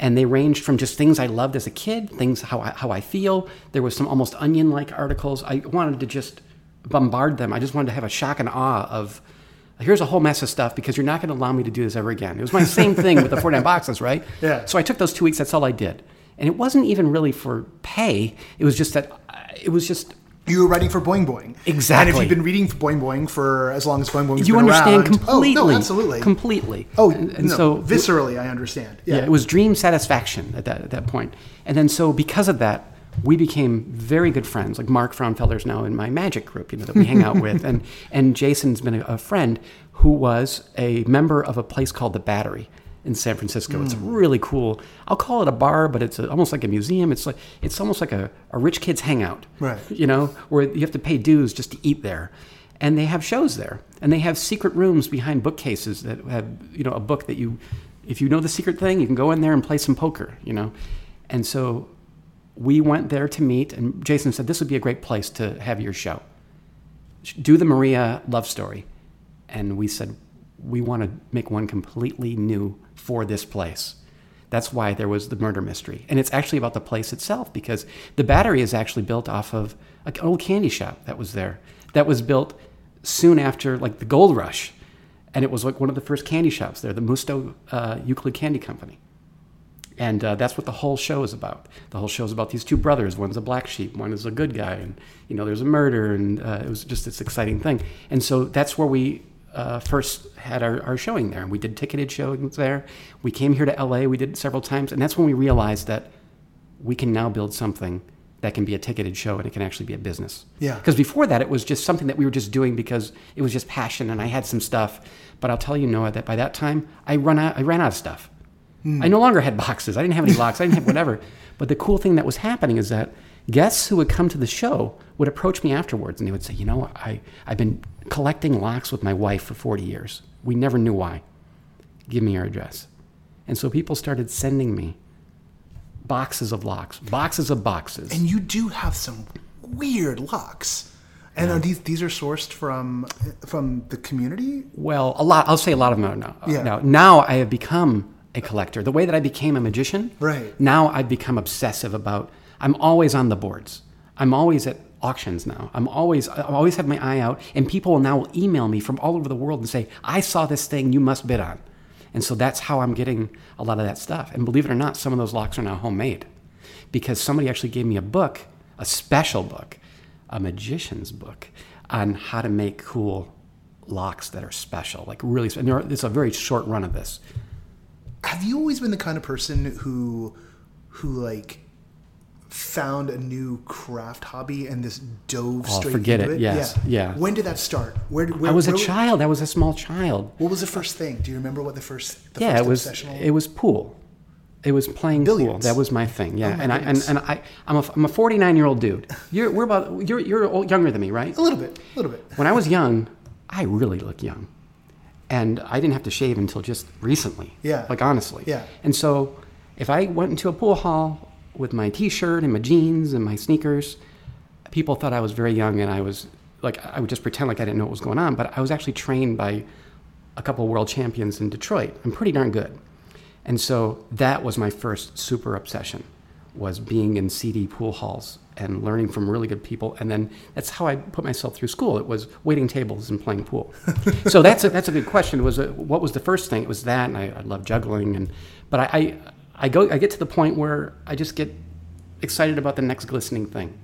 and they ranged from just things I loved as a kid, things how I, how I feel. There was some almost onion-like articles. I wanted to just bombard them. I just wanted to have a shock and awe of. Here's a whole mess of stuff because you're not going to allow me to do this ever again. It was my same thing with the 49 boxes, <laughs> right? Yeah. So I took those two weeks. That's all I did, and it wasn't even really for pay. It was just that it was just you were writing for Boing Boing, And if you've been reading for Boing Boing for as long as Boing Boing's you been understand completely. Oh, no, absolutely. completely. oh, and, and no, so viscerally, I understand. yeah. Yeah, it was dream satisfaction at that at that point. And then so because of that, we became very good friends. Like Mark Frauenfelder's now in my magic group, you know, that we hang out with, <laughs> and and Jason's been a, a friend who was a member of a place called the Battery in San Francisco. It's hmm. really cool. I'll call it a bar, but it's a, almost like a museum. It's like it's almost like a, a rich kid's hangout, Right. You know, where you have to pay dues just to eat there. And they have shows there, and they have secret rooms behind bookcases that have, you know, a book that you, if you know the secret thing, you can go in there and play some poker, you know. And so we went there to meet, and Jason said this would be a great place to have your show. Do the Maria love story. And we said, we want to make one completely new for this place. That's why there was the murder mystery. And it's actually about the place itself because the battery is actually built off of an old candy shop that was there that was built soon after like the gold rush. And it was like one of the first candy shops there, the Musto uh, Euclid Candy Company. And uh, that's what the whole show is about. The whole show is about these two brothers. One's a black sheep, one is a good guy, and you know there's a murder, and uh, it was just this exciting thing. And so that's where we uh, first had our, our showing there. And we did ticketed showings there. We came here to LA. We did it several times, and that's when we realized that we can now build something that can be a ticketed show and it can actually be a business. Yeah. Because before that, it was just something that we were just doing because it was just passion, and I had some stuff. But I'll tell you, Noah, that by that time, I run out. I ran out of stuff. I no longer had boxes. I didn't have any locks. I didn't have whatever. <laughs> But the cool thing that was happening is that guests who would come to the show would approach me afterwards and they would say, you know, I, I've been collecting locks with my wife for 40 years. We never knew why. Give me your address. And so people started sending me boxes of locks, boxes of boxes. And you do have some weird locks. And are these these are sourced from from the community? Well, a lot. I'll say a lot of them are now. Yeah. Now, now I have become a collector. The way that I became a magician, Right. Now I've become obsessive about. I'm always on the boards. I'm always at auctions now. I'm always. I always have my eye out, and people now will email me from all over the world and say, "I saw this thing. You must bid on." And so that's how I'm getting a lot of that stuff. And believe it or not, some of those locks are now homemade, because somebody actually gave me a book, a special book, a magician's book on how to make cool locks that are special, like really. And there are, it's a very short run of this. Have you always been the kind of person who who like found a new craft hobby and this dove Oh, straight forget into it. it? Yes. Yeah. When did that start? Where, where I was a child. I was a small child. What was the first thing? Do you remember what the first the yeah, first it was. obsessional- It was pool. It was playing pool. That was my thing. Yeah, Oh and I, and, and I I'm a I'm a 49 year old dude. You're we're about you're you're old, younger than me, right? a little bit, a little bit. When I was young, I really looked young, and I didn't have to shave until just recently. Yeah. like honestly. Yeah. And so, if I went into a pool hall with my T-shirt and my jeans and my sneakers, people thought I was very young, and I was like I would just pretend like I didn't know what was going on. But I was actually trained by a couple of world champions in Detroit. I'm pretty darn good. And so that was my first super obsession was being in seedy pool halls and learning from really good people. And then that's how I put myself through school. It was waiting tables and playing pool. <laughs> so that's a, that's a good question. Was it, what was the first thing? It was that, and I, I love juggling. And but I, I go I get to the point where I just get excited about the next glistening thing.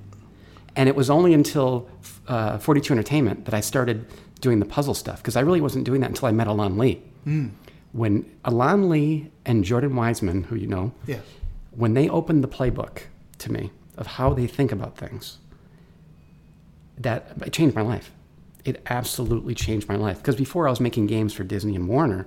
And it was only until uh, 42 Entertainment that I started doing the puzzle stuff because I really wasn't doing that until I met Alan Lee. When Alan Lee and Jordan Weisman, who you know, Yeah. when they opened the playbook to me of how they think about things, that it changed my life. It absolutely changed my life because before I was making games for Disney and Warner,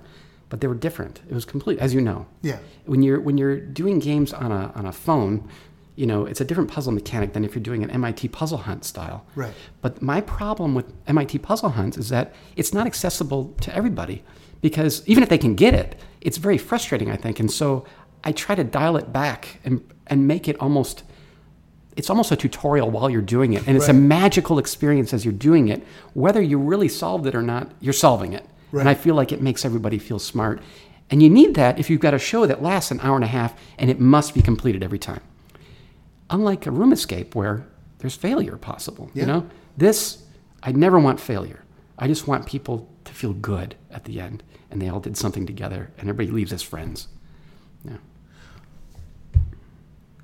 but they were different. It was complete, as you know Yeah. when you're when you're doing games on a on a phone, you know it's a different puzzle mechanic than if you're doing an MIT Puzzle Hunt style. Right. But my problem with MIT Puzzle Hunts is that it's not accessible to everybody because even if they can get it, it's very frustrating. I think, and so I try to dial it back and and make it almost. It's almost a tutorial while you're doing it, and it's a magical experience as you're doing it. Whether you really solved it or not, you're solving it. Right. And I feel like it makes everybody feel smart. And you need that if you've got a show that lasts an hour and a half and it must be completed every time. Unlike a room escape where there's failure possible. Yeah. You know? This I never want failure. I just want people to feel good at the end and they all did something together and everybody leaves as friends. Yeah.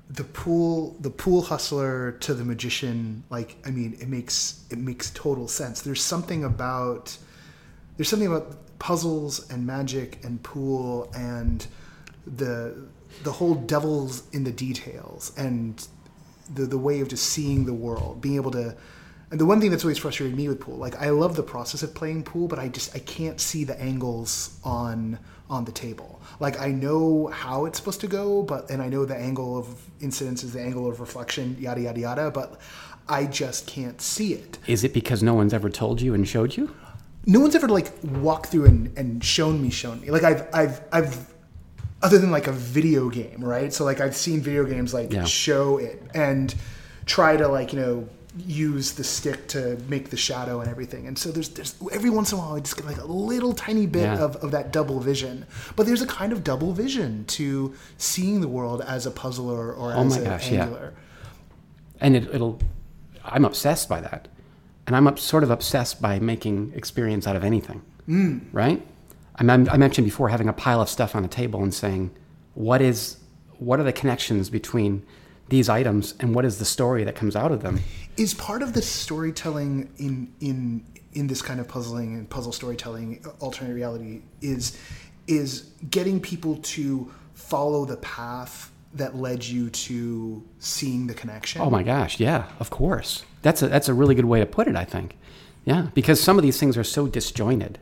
the pool the pool hustler to the magician like i mean it makes it makes total sense there's something about there's something about puzzles and magic and pool and the the whole devil's in the details and the the way of just seeing the world being able to and the one thing that's always frustrated me with pool like i love the process of playing pool but i just i can't see the angles on on the table like i know how it's supposed to go but and i know the angle of incidence is the angle of reflection yada yada yada but i just can't see it Is it because no one's ever told you and showed you? No one's ever like walked through and, and shown me shown me like i've i've i've other than like a video game right so like i've seen video games like Yeah. show it and try to like you know use the stick to make the shadow and everything. And so there's there's every once in a while I just get like a little tiny bit Yeah. of, of that double vision. But there's a kind of double vision to seeing the world as a puzzler or, Oh as my a gosh, yeah. angular. and it, it'll i'm obsessed by that and i'm up, sort of obsessed by making experience out of anything Mm. right I, mem- I mentioned before having a pile of stuff on a table and saying what is what are the connections between these items and what is the story that comes out of them Is part of the storytelling in in in this kind of puzzling and puzzle storytelling uh, alternate reality is is getting people to follow the path that led you to seeing the connection. oh my gosh yeah of course that's a that's a really good way to put it i think yeah because some of these things are so disjointed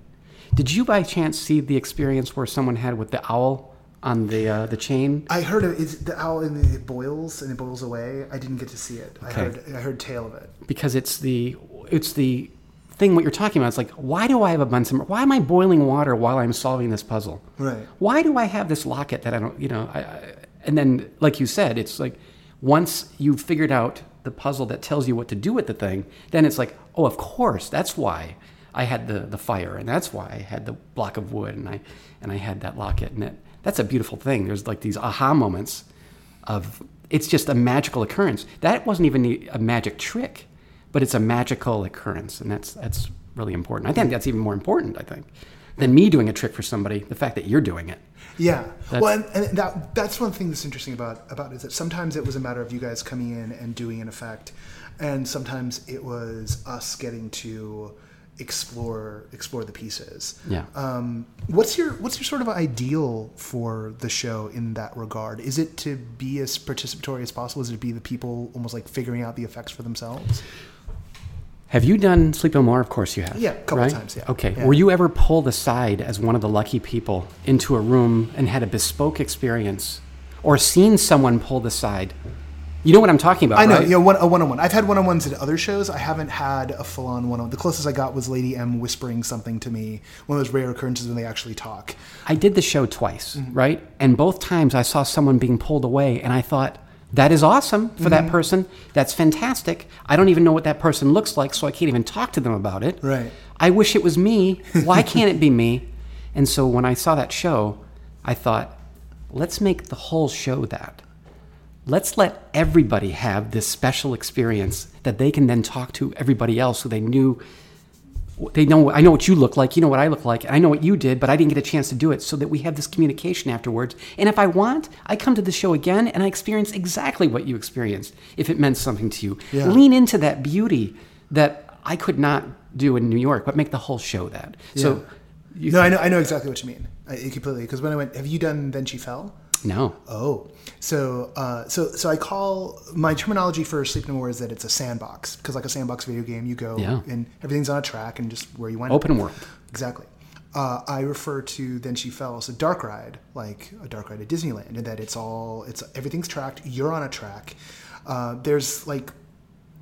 did you by chance see the experience where someone had with the owl on the uh, the chain I heard of it's the owl and it boils and it boils away. I didn't get to see it. I Okay. heard I heard tale of it. because it's the it's the thing what you're talking about. It's like why do I have a Bunsen? Why am I boiling water while I'm solving this puzzle? Right. Why do I have this locket that I don't? You know, I, I, and then like you said, it's like once you've figured out the puzzle that tells you what to do with the thing, then it's like oh, of course, that's why I had the the fire, and that's why I had the block of wood, and I and I had that locket, and it, that's a beautiful thing. There's like these aha moments of it's just a magical occurrence. That wasn't even a magic trick, but it's a magical occurrence, and that's that's really important. I think that's even more important. I think than me doing a trick for somebody. The fact that you're doing it. Yeah. That's- well, and, and that that's one thing that's interesting about about it is that sometimes it was a matter of you guys coming in and doing an effect, and sometimes it was us getting to explore explore the pieces. Yeah. Um, what's your what's your sort of ideal for the show in that regard? Is it to be as participatory as possible? Is it to be the people almost like figuring out the effects for themselves? Have you done Sleep No More? Of course you have. Yeah, a couple right? times, yeah. Okay. Yeah. Were you ever pulled aside as one of the lucky people into a room and had a bespoke experience, or seen someone pulled aside? You know what I'm talking about, I know, right? you know, one, a one-on-one. I've had one-on-ones at other shows. I haven't had a full-on one-on. The closest I got was Lady M whispering something to me. One of those rare occurrences when they actually talk. I did the show twice, Mm-hmm. right? And both times I saw someone being pulled away, and I thought, that is awesome for Mm-hmm. that person. That's fantastic. I don't even know what that person looks like, so I can't even talk to them about it. Right. I wish it was me. <laughs> Why can't it be me? And so when I saw that show, I thought, let's make the whole show that. Let's let everybody have this special experience that they can then talk to everybody else who they knew they know I know what you look like, you know what I look like, I know what you did, but I didn't get a chance to do it so that we have this communication afterwards. And if I want, I come to the show again and I experience exactly what you experienced if it meant something to you. Yeah. Lean into that beauty that I could not do in New York, but make the whole show that. So you, No, I know, I know exactly what you mean. I, completely. Because when I went, have you done Then She Fell? No. Oh, so uh, so so I call my terminology for Sleep No More is that it's a sandbox because like a sandbox video game, you go Yeah. and everything's on a track and just where you went. Open world. Exactly. Uh, I refer to Then She Fell as a dark ride, like a dark ride at Disneyland, and that it's all it's everything's tracked. You're on a track. Uh, there's like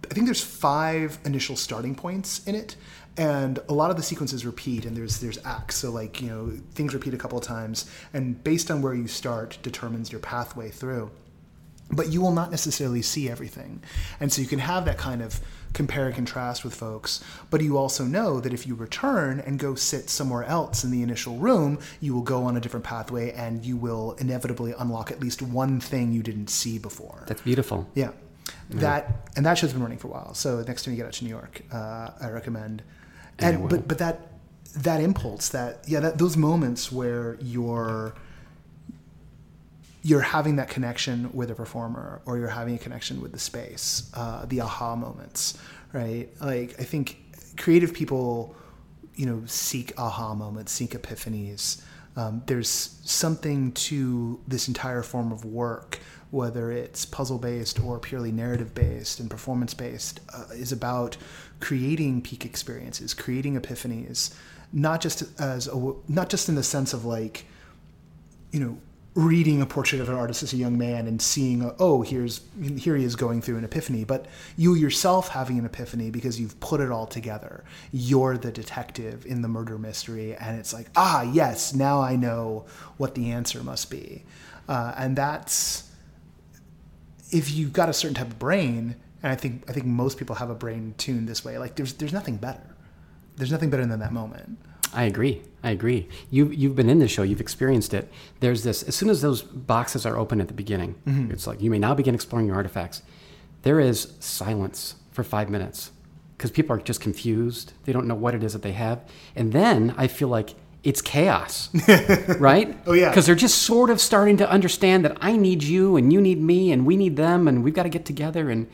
I think there's five initial starting points in it, and a lot of the sequences repeat. And there's there's acts, so like you know things repeat a couple of times, and based on where you start determines your pathway through. But you will not necessarily see everything, and so you can have that kind of compare and contrast with folks. But you also know that if you return and go sit somewhere else in the initial room, you will go on a different pathway, and you will inevitably unlock at least one thing you didn't see before. That's beautiful. Yeah. That and that show's been running for a while. So next time you get out to New York, uh, I recommend. And but but that that impulse, that yeah, that those moments where you're you're having that connection with a performer or you're having a connection with the space, uh, the aha moments, right? Like I think creative people, you know, seek aha moments, seek epiphanies. Um, there's something to this entire form of work, whether it's puzzle based or purely narrative based and performance based, uh, is about creating peak experiences, creating epiphanies, not just as a, not just in the sense of like, you know, reading a portrait of an artist as a young man and seeing, oh, here's here he is going through an epiphany, but you yourself having an epiphany because you've put it all together. You're the detective in the murder mystery, and it's like, ah, yes, now I know what the answer must be, uh, and that's if you've got a certain type of brain and I think I think most people have a brain tuned this way. Like there's there's nothing better. There's nothing better than that moment. I agree. I agree. You you've been in this show. You've experienced it. There's this. As soon as those boxes are open at the beginning, mm-hmm. it's like you may now begin exploring your artifacts. There is silence for five minutes because people are just confused. They don't know what it is that they have, and then I feel like it's chaos, <laughs> right? Oh, yeah. Because they're just sort of starting to understand that I need you and you need me and we need them and we've got to get together and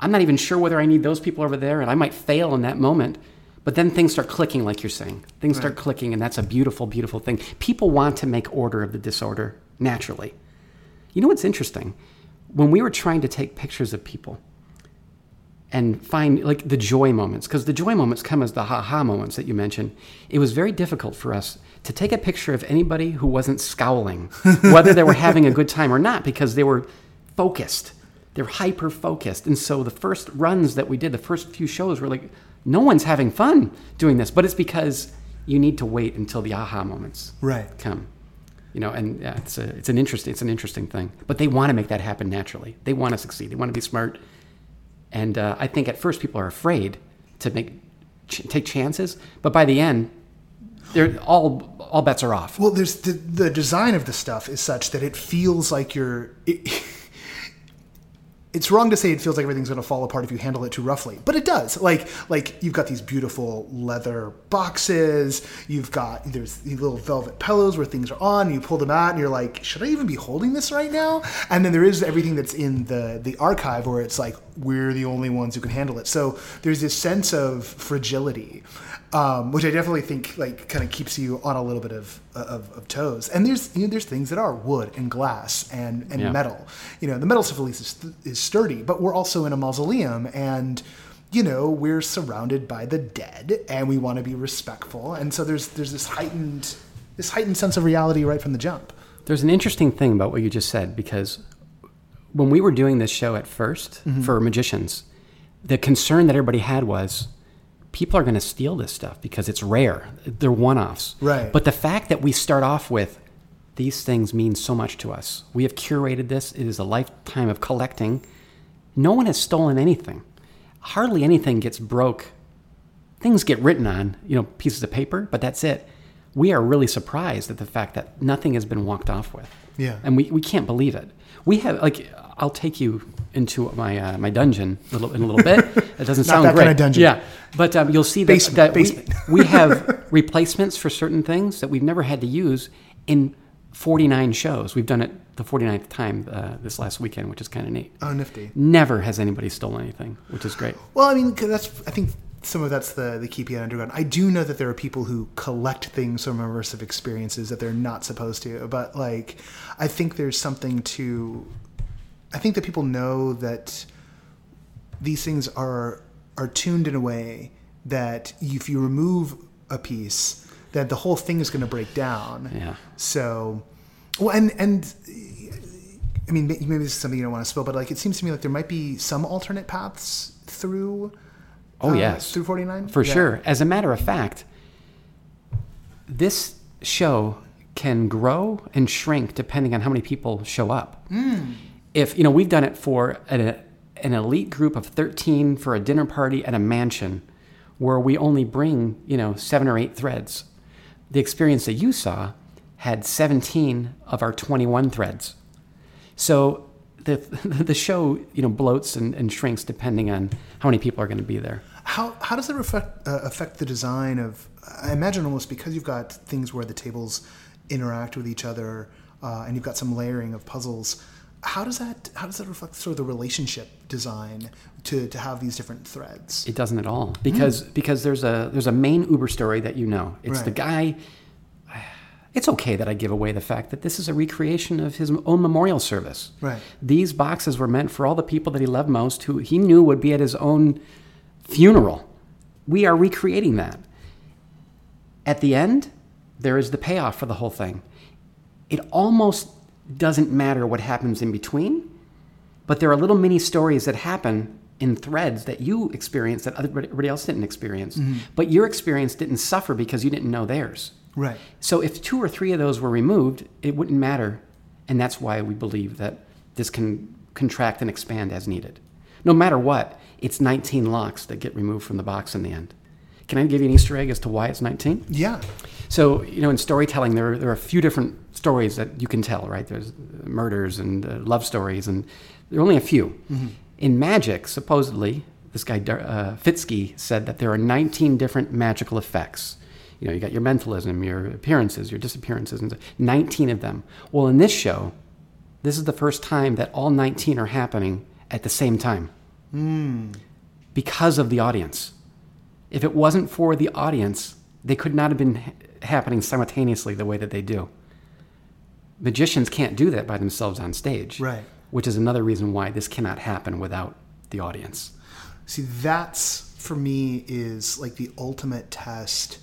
I'm not even sure whether I need those people over there and I might fail in that moment. But then things start clicking, like you're saying. Things start clicking, and that's a beautiful, beautiful thing. People want to make order of the disorder naturally. You know what's interesting? When we were trying to take pictures of people and find like the joy moments, because the joy moments come as the ha ha moments that you mentioned, it was very difficult for us to take a picture of anybody who wasn't scowling, <laughs> whether they were having a good time or not, because they were focused. They're hyper focused. And so the first runs that we did, the first few shows were like, no one's having fun doing this. But it's because you need to wait until the aha moments Right. come. You know, and yeah, it's a, it's an interesting it's an interesting thing. But they want to make that happen naturally. They want to succeed. They want to be smart. And uh, I think at first people are afraid to make ch- take chances, but by the end, they're all all bets are off. Well, there's the the design of the stuff is such that it feels like you're. It, <laughs> it's wrong to say it feels like everything's going to fall apart if you handle it too roughly, but it does. Like like you've got these beautiful leather boxes. You've got there's these little velvet pillows where things are on. You pull them out, and you're like, should I even be holding this right now? And then there is everything that's in the the archive where it's like we're the only ones who can handle it. So there's this sense of fragility um, which I definitely think like kind of keeps you on a little bit of, of, of toes. And there's you know there's things that are wood and glass and, and Yeah. metal. You know the metal stuff at least is, is sturdy, but we're also in a mausoleum and you know we're surrounded by the dead and we want to be respectful. And so there's there's this heightened this heightened sense of reality right from the jump. There's an interesting thing about what you just said because when we were doing this show at 1st for magicians, the concern that everybody had was people are going to steal this stuff because it's rare. They're one offs. Right. But the fact that we start off with these things mean so much to us. We have curated this, it is a lifetime of collecting. No one has stolen anything. Hardly anything gets broke things get written on, you know, pieces of paper, but that's it. We are really surprised at the fact that nothing has been walked off with. Yeah. And we, we can't believe it. We have, like, I'll take you into my uh, my dungeon a little, in a little bit. It doesn't <laughs> Not sound that great. kinda dungeon. Yeah. But um, you'll see that, Basement, that we, basement. <laughs> we have replacements for certain things that we've never had to use in 49 shows. We've done it the 49th time uh, this last weekend, which is kind of neat. Oh, nifty. Never has anybody stolen anything, which is great. Well, I mean, that's I think some of that's the the keep you underground. I do know that there are people who collect things from immersive experiences that they're not supposed to, but like, I think there's something to. I think that people know that these things are are tuned in a way that if you remove a piece, that the whole thing is going to break down. Yeah. So, well, and and I mean, maybe this is something you don't want to spill, but like, it seems to me like there might be some alternate paths through. Oh, uh, yes. through forty nine For sure. As a matter of fact, this show can grow and shrink depending on how many people show up. If, you know, we've done it for an, an elite group of 13 for a dinner party at a mansion where we only bring, you know, seven or eight threads. The experience that you saw had 17 of our 21 threads. So the, <laughs> the show, you know, bloats and, and shrinks depending on how many people are going to be there. How how does it affect uh, affect the design of? I imagine almost because you've got things where the tables interact with each other, uh, and you've got some layering of puzzles. How does that how does that reflect sort of the relationship design to, to have these different threads? It doesn't at all because because there's a there's a main Uber story that you know. It's the guy. It's okay that I give away the fact that this is a recreation of his own memorial service. Right. These boxes were meant for all the people that he loved most, who he knew would be at his own funeral. We are recreating that. At the end, there is the payoff for the whole thing. It almost doesn't matter what happens in between, but there are little mini stories that happen in threads that you experience that everybody else didn't experience. Mm-hmm. But your experience didn't suffer because you didn't know theirs. Right. So if two or three of those were removed, it wouldn't matter. And that's why we believe that this can contract and expand as needed. No matter what, it's 19 locks that get removed from the box in the end. Can I give you an Easter egg as to why it's 19? Yeah. So, you know, in storytelling, there are, there are a few different stories that you can tell, right? There's murders and uh, love stories, and there are only a few. In magic, supposedly, this guy uh, Fitzkee said that there are 19 different magical effects. You know, you got your mentalism, your appearances, your disappearances, and 19 of them. Well, in this show, this is the first time that all 19 are happening at the same time hmm. because of the audience. If it wasn't for the audience, they could not have been ha- happening simultaneously the way that they do. Magicians can't do that by themselves on stage. Right. Which is another reason why this cannot happen without the audience. See, that's for me is like the ultimate test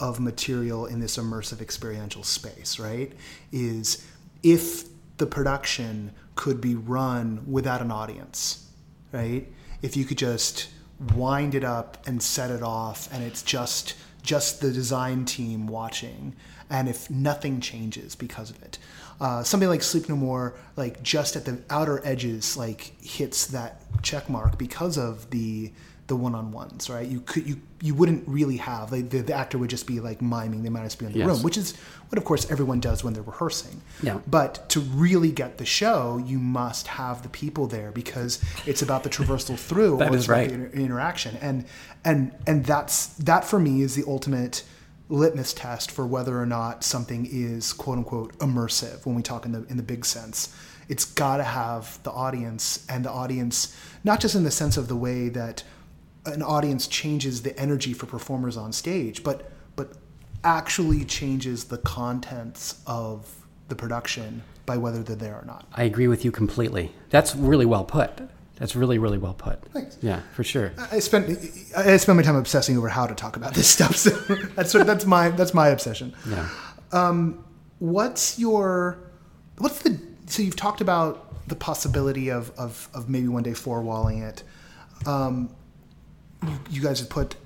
of material in this immersive experiential space, right? Is if the production could be run without an audience, right? If you could just wind it up and set it off and it's just just the design team watching and if nothing changes because of it uh, something like sleep no more like just at the outer edges like hits that check mark because of the the one-on-ones right you could you you wouldn't really have like the, the actor would just be like miming they might just be in the Yes. room which is what of course everyone does when they're rehearsing Yeah. but to really get the show you must have the people there because it's about the traversal <laughs> through That or is right. the inter- interaction and and and that's that for me is the ultimate litmus test for whether or not something is quote unquote immersive when we talk in the in the big sense it's got to have the audience and the audience not just in the sense of the way that an audience changes the energy for performers on stage but but actually changes the contents of the production by whether they're there or not I agree with you completely. That's really well put. That's really, really well put. Thanks. Yeah, for sure. I spent I spend my time obsessing over how to talk about this <laughs> stuff. So that's sort of, that's my that's my obsession. Yeah. Um, What's your what's the so you've talked about the possibility of of, of maybe one day four walling it. Um, you, you guys have put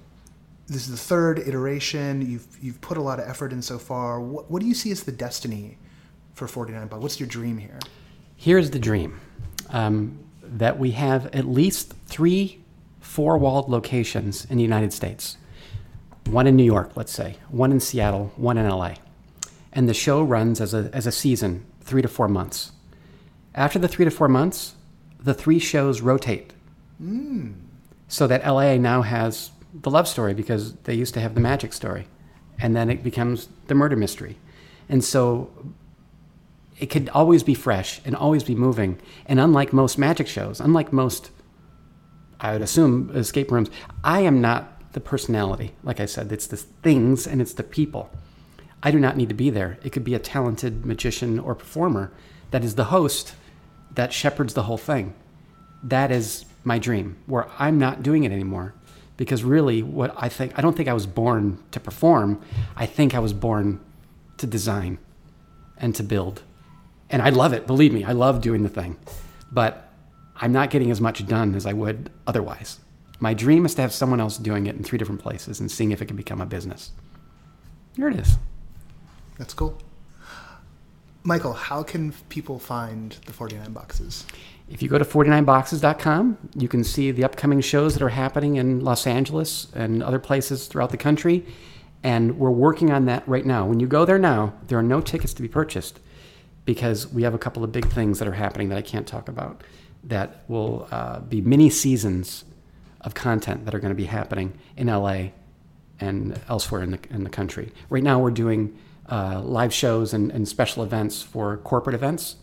this is the third iteration. You've you've put a lot of effort in so far. What, what do you see as the destiny for forty nine bucks? What's your dream here? Here's the dream um, that we have at least three four walled locations in the United States one in New York, let's say, one in Seattle, one in LA. And the show runs as a, as a season, three to four months. After the three to four months, the three shows rotate. So that LA now has the love story because they used to have the magic story. And then it becomes the murder mystery. And so it could always be fresh and always be moving. And unlike most magic shows, unlike most, I would assume, escape rooms, I am not the personality. Like I said, it's the things and it's the people. I do not need to be there. It could be a talented magician or performer that is the host that shepherds the whole thing. That is my dream, where I'm not doing it anymore. Because really, what I think, I don't think I was born to perform. I think I was born to design and to build. And I love it, believe me, I love doing the thing. But I'm not getting as much done as I would otherwise. My dream is to have someone else doing it in three different places and seeing if it can become a business. Here it is. That's cool. Michael, how can people find the 49 boxes? If you go to 49boxes.com, you can see the upcoming shows that are happening in Los Angeles and other places throughout the country. And we're working on that right now. When you go there now, there are no tickets to be purchased because we have a couple of big things that are happening that I can't talk about that will uh, be mini seasons of content that are going to be happening in LA and elsewhere in the, in the country. Right now, we're doing uh, live shows and, and special events for corporate events,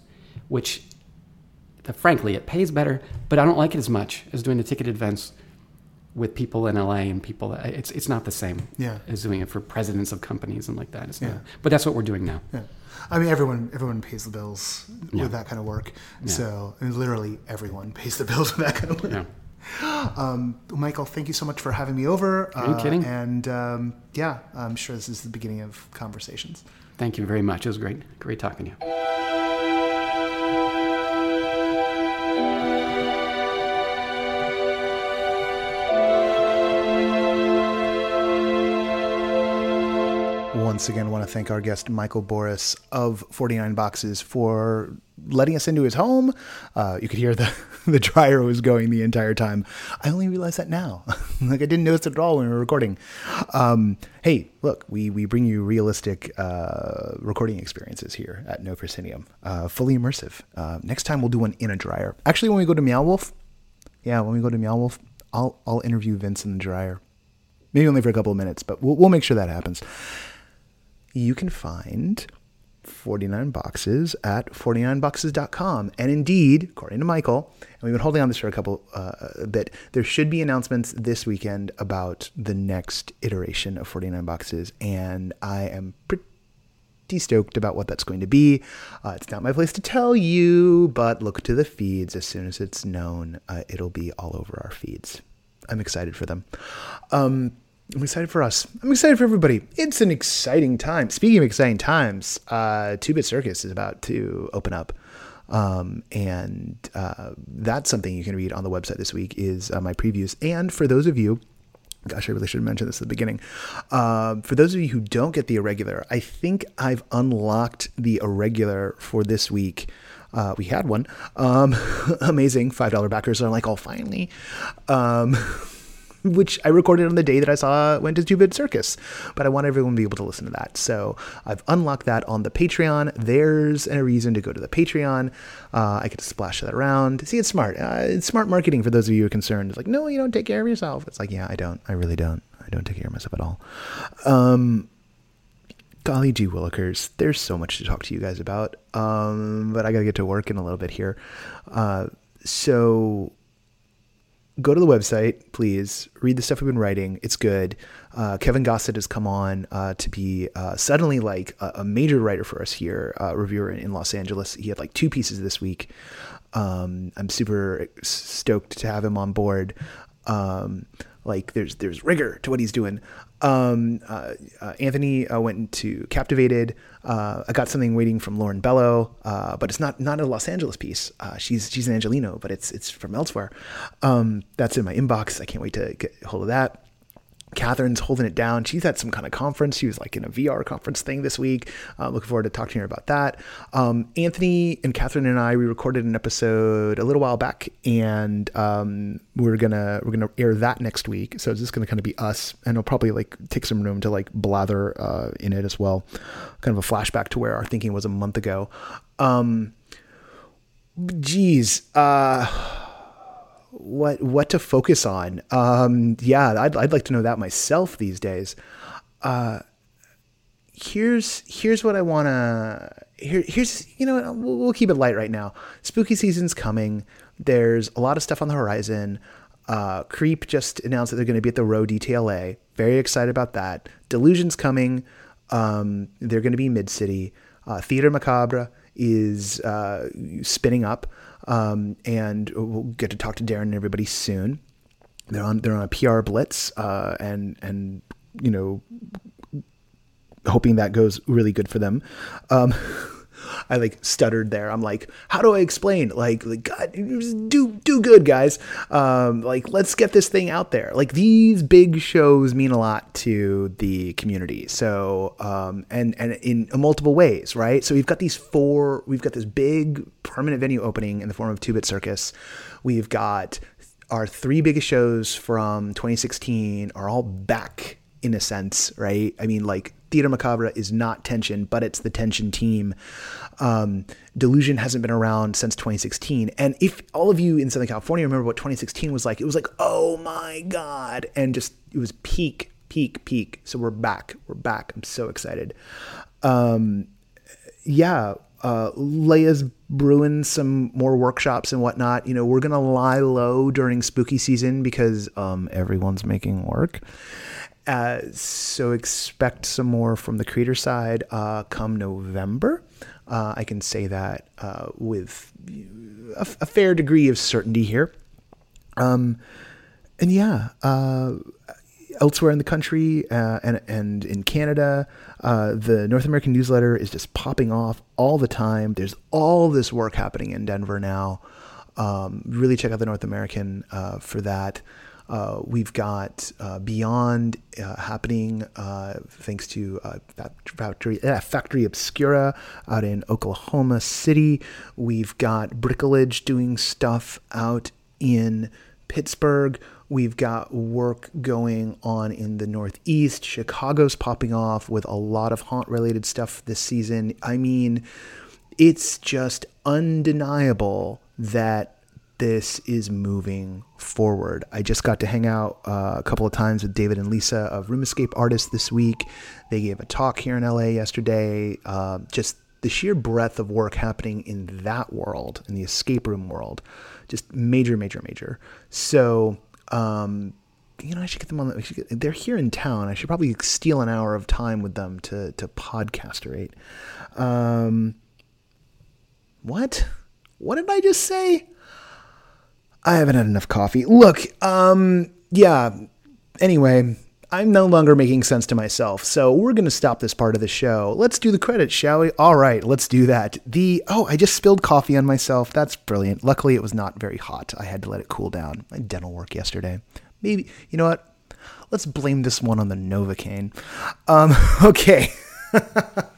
which frankly, it pays better, but I don't like it as much as doing the ticketed events with people in LA and people. It's it's not the same Yeah. as doing it for presidents of companies and like that. It's Yeah. not. But that's what we're doing now. Yeah. I mean, everyone everyone pays the bills Yeah. with that kind of work. Yeah. So, I mean, literally everyone pays the bills with that kind of work. Yeah. <laughs> Um, Michael, thank you so much for having me over. Are you kidding? And um, yeah, I'm sure this is the beginning of conversations. Thank you very much. It was great. Great talking to you. Once again want to thank our guest Michael Borys of 49 Boxes for letting us into his home. Uh, you could hear the, <laughs> the dryer was going the entire time. I only realized that now. <laughs> like I didn't notice it at all when we were recording. Um, hey, look, we, we bring you realistic uh, recording experiences here at No Proscenium, uh, fully immersive. Uh, next time we'll do one in a dryer. Actually, when we go to Meow Wolf, yeah, when we go to Meow Wolf, I'll I'll interview Vince in the dryer. Maybe only for a couple of minutes, but we'll, we'll make sure that happens. You can find 49 boxes at 49boxes.com. And indeed, according to Michael, and we've been holding on this for a couple uh, bit, there should be announcements this weekend about the next iteration of 49 boxes. And I am pretty stoked about what that's going to be. Uh, it's not my place to tell you, but look to the feeds. As soon as it's known, uh, it'll be all over our feeds. I'm excited for them. Um, I'm excited for us. I'm excited for everybody. It's an exciting time. Speaking of exciting times, uh, Two Bit Circus is about to open up. Um, and uh, that's something you can read on the website this week is uh, my previews. And for those of you, gosh, I really should have mentioned this at the beginning. Uh, for those of you who don't get the irregular, I think I've unlocked the irregular for this week. Uh, we had one. Um, <laughs> amazing. $5 backers are like, oh, finally. Um, <laughs> <laughs> which I recorded on the day that I saw went to Two Bit Circus. But I want everyone to be able to listen to that. So I've unlocked that on the Patreon. There's a reason to go to the Patreon. Uh, I to splash that around. See, it's smart. Uh, it's smart marketing for those of you who are concerned. It's like, no, you don't take care of yourself. It's like, yeah, I don't. I really don't. I don't take care of myself at all. Um, golly gee willikers, there's so much to talk to you guys about. Um, but I gotta get to work in a little bit here. Uh, so go to the website, please. Read the stuff we've been writing. It's good. Uh, Kevin Gossett has come on uh, to be uh, suddenly like a, a, major writer for us here, uh, reviewer in, in, Los Angeles. He had like two pieces this week. Um, I'm super stoked to have him on board. Um, like there's there's rigor to what he's doing. Um, uh, uh, Anthony went into Captivated. Uh, I got something waiting from Lauren Bellow, uh, but it's not not a Los Angeles piece. Uh, she's she's an Angelino, but it's it's from elsewhere. Um, that's in my inbox. I can't wait to get a hold of that. Catherine's holding it down. She's at some kind of conference. She was like in a VR conference thing this week. Uh, looking forward to talking to her about that. Um, Anthony and Catherine and I we recorded an episode a little while back, and um, we're gonna we're gonna air that next week. So it's just gonna kind of be us, and it'll probably like take some room to like blather uh, in it as well. Kind of a flashback to where our thinking was a month ago. Um, geez. Uh, what what to focus on. Um, yeah, I'd I'd like to know that myself these days. Uh, here's here's what I want to here here's you know we'll, we'll, keep it light right now. Spooky season's coming. There's a lot of stuff on the horizon. Uh, Creep just announced that they're going to be at the Row DTLA. Very excited about that. Delusion's coming. Um, they're going to be Mid City. Uh, Theater Macabre is uh, spinning up. Um, and we'll get to talk to Darren and everybody soon. They're on they're on a PR blitz, uh, and and you know, hoping that goes really good for them. Um, <laughs> I like stuttered there. I'm like, how do I explain? Like, like God, do do good, guys. Um, like, let's get this thing out there. Like, these big shows mean a lot to the community. So, um, and and in multiple ways, right? So we've got these four. We've got this big permanent venue opening in the form of Two Bit Circus. We've got our three biggest shows from 2016 are all back in a sense, right? I mean, like Theater Macabre is not Tension, but it's the Tension team. Um, Delusion hasn't been around since 2016. And if all of you in Southern California remember what 2016 was like, it was like, oh my God. And just, it was peak, peak, peak. So we're back. We're back. I'm so excited. Um, yeah. Uh, Leia's brewing some more workshops and whatnot. You know, we're going to lie low during spooky season because um, everyone's making work. Uh, so expect some more from the creator side uh, come November. Uh, I can say that uh, with a, a, fair degree of certainty here. Um, and yeah, uh, elsewhere in the country uh, and and in Canada, the North American newsletter is just popping off all the time. There's all this work happening in Denver now. Um, really check out the North American for that. Uh, we've got uh, Beyond uh, happening uh, thanks to uh, Factory, Factory Obscura out in Oklahoma City. We've got Bricolage doing stuff out in Pittsburgh. We've got work going on in the Northeast. Chicago's popping off with a lot of haunt related stuff this season. I mean, it's just undeniable that this is moving forward. I just got to hang out uh, a couple of times with David and Lisa of Room Escape Artists this week. They gave a talk here in LA yesterday. Uh, just the sheer breadth of work happening in that world, in the escape room world, just major, major, major. So, um, you know, I should get them on. The, get, they're here in town. I should probably steal an hour of time with them to to podcasterate. Um, what? What did I just say? I haven't had enough coffee. Look, um, yeah. Anyway, I'm no longer making sense to myself, so we're going to stop this part of the show. Let's do the credits, shall we? All right, let's do that. The oh, I just spilled coffee on myself. That's brilliant. Luckily, it was not very hot. I had to let it cool down. My dental work yesterday. Maybe you know what? Let's blame this one on the Novocaine. Um, <laughs> okay. <laughs>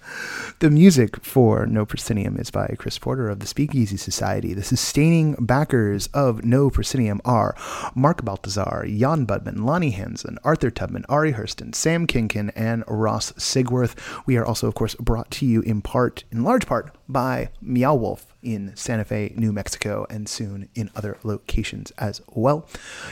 The music for No Proscenium is by Chris Porter of the Speakeasy Society. The sustaining backers of No Proscenium are Mark Baltazar, Jan Budman, Lonnie Hansen, Arthur Tubman, Ari Hurston, Sam Kinkin, and Ross Sigworth. We are also, of course, brought to you in part, in large part, by Meow Wolf in Santa Fe, New Mexico, and soon in other locations as well.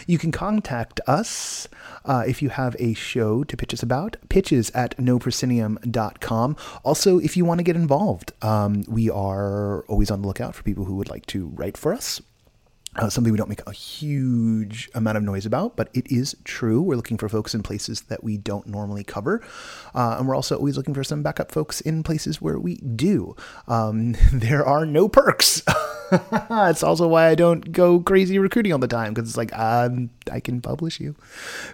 You can contact us uh, if you have a show to pitch us about, pitches at noproscenium.com. Also, if you want to get involved, um, we are always on the lookout for people who would like to write for us. Uh, something we don't make a huge amount of noise about, but it is true. We're looking for folks in places that we don't normally cover. Uh, and we're also always looking for some backup folks in places where we do. Um, <laughs> there are no perks. <laughs> it's also why I don't go crazy recruiting all the time because it's like, um, I can publish you.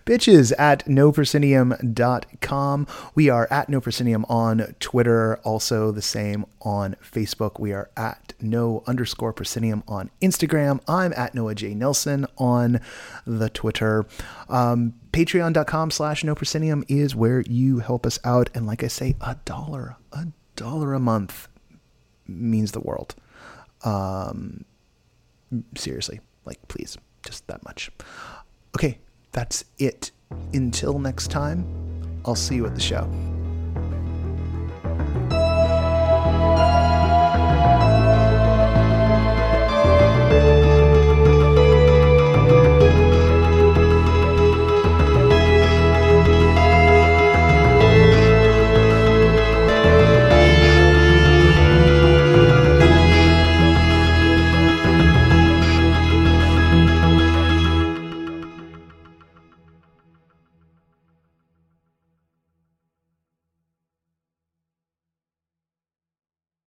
Bitches at noproscenium.com. We are at noproscenium on Twitter, also the same on Facebook. We are at no underscore proscenium on Instagram. I'm at Noah J. Nelson on the Twitter. Um, Patreon.com slash no proscenium is where you help us out. And like I say, a dollar, a dollar a month means the world. Um, seriously, like, please, just that much. Okay, that's it. Until next time, I'll see you at the show.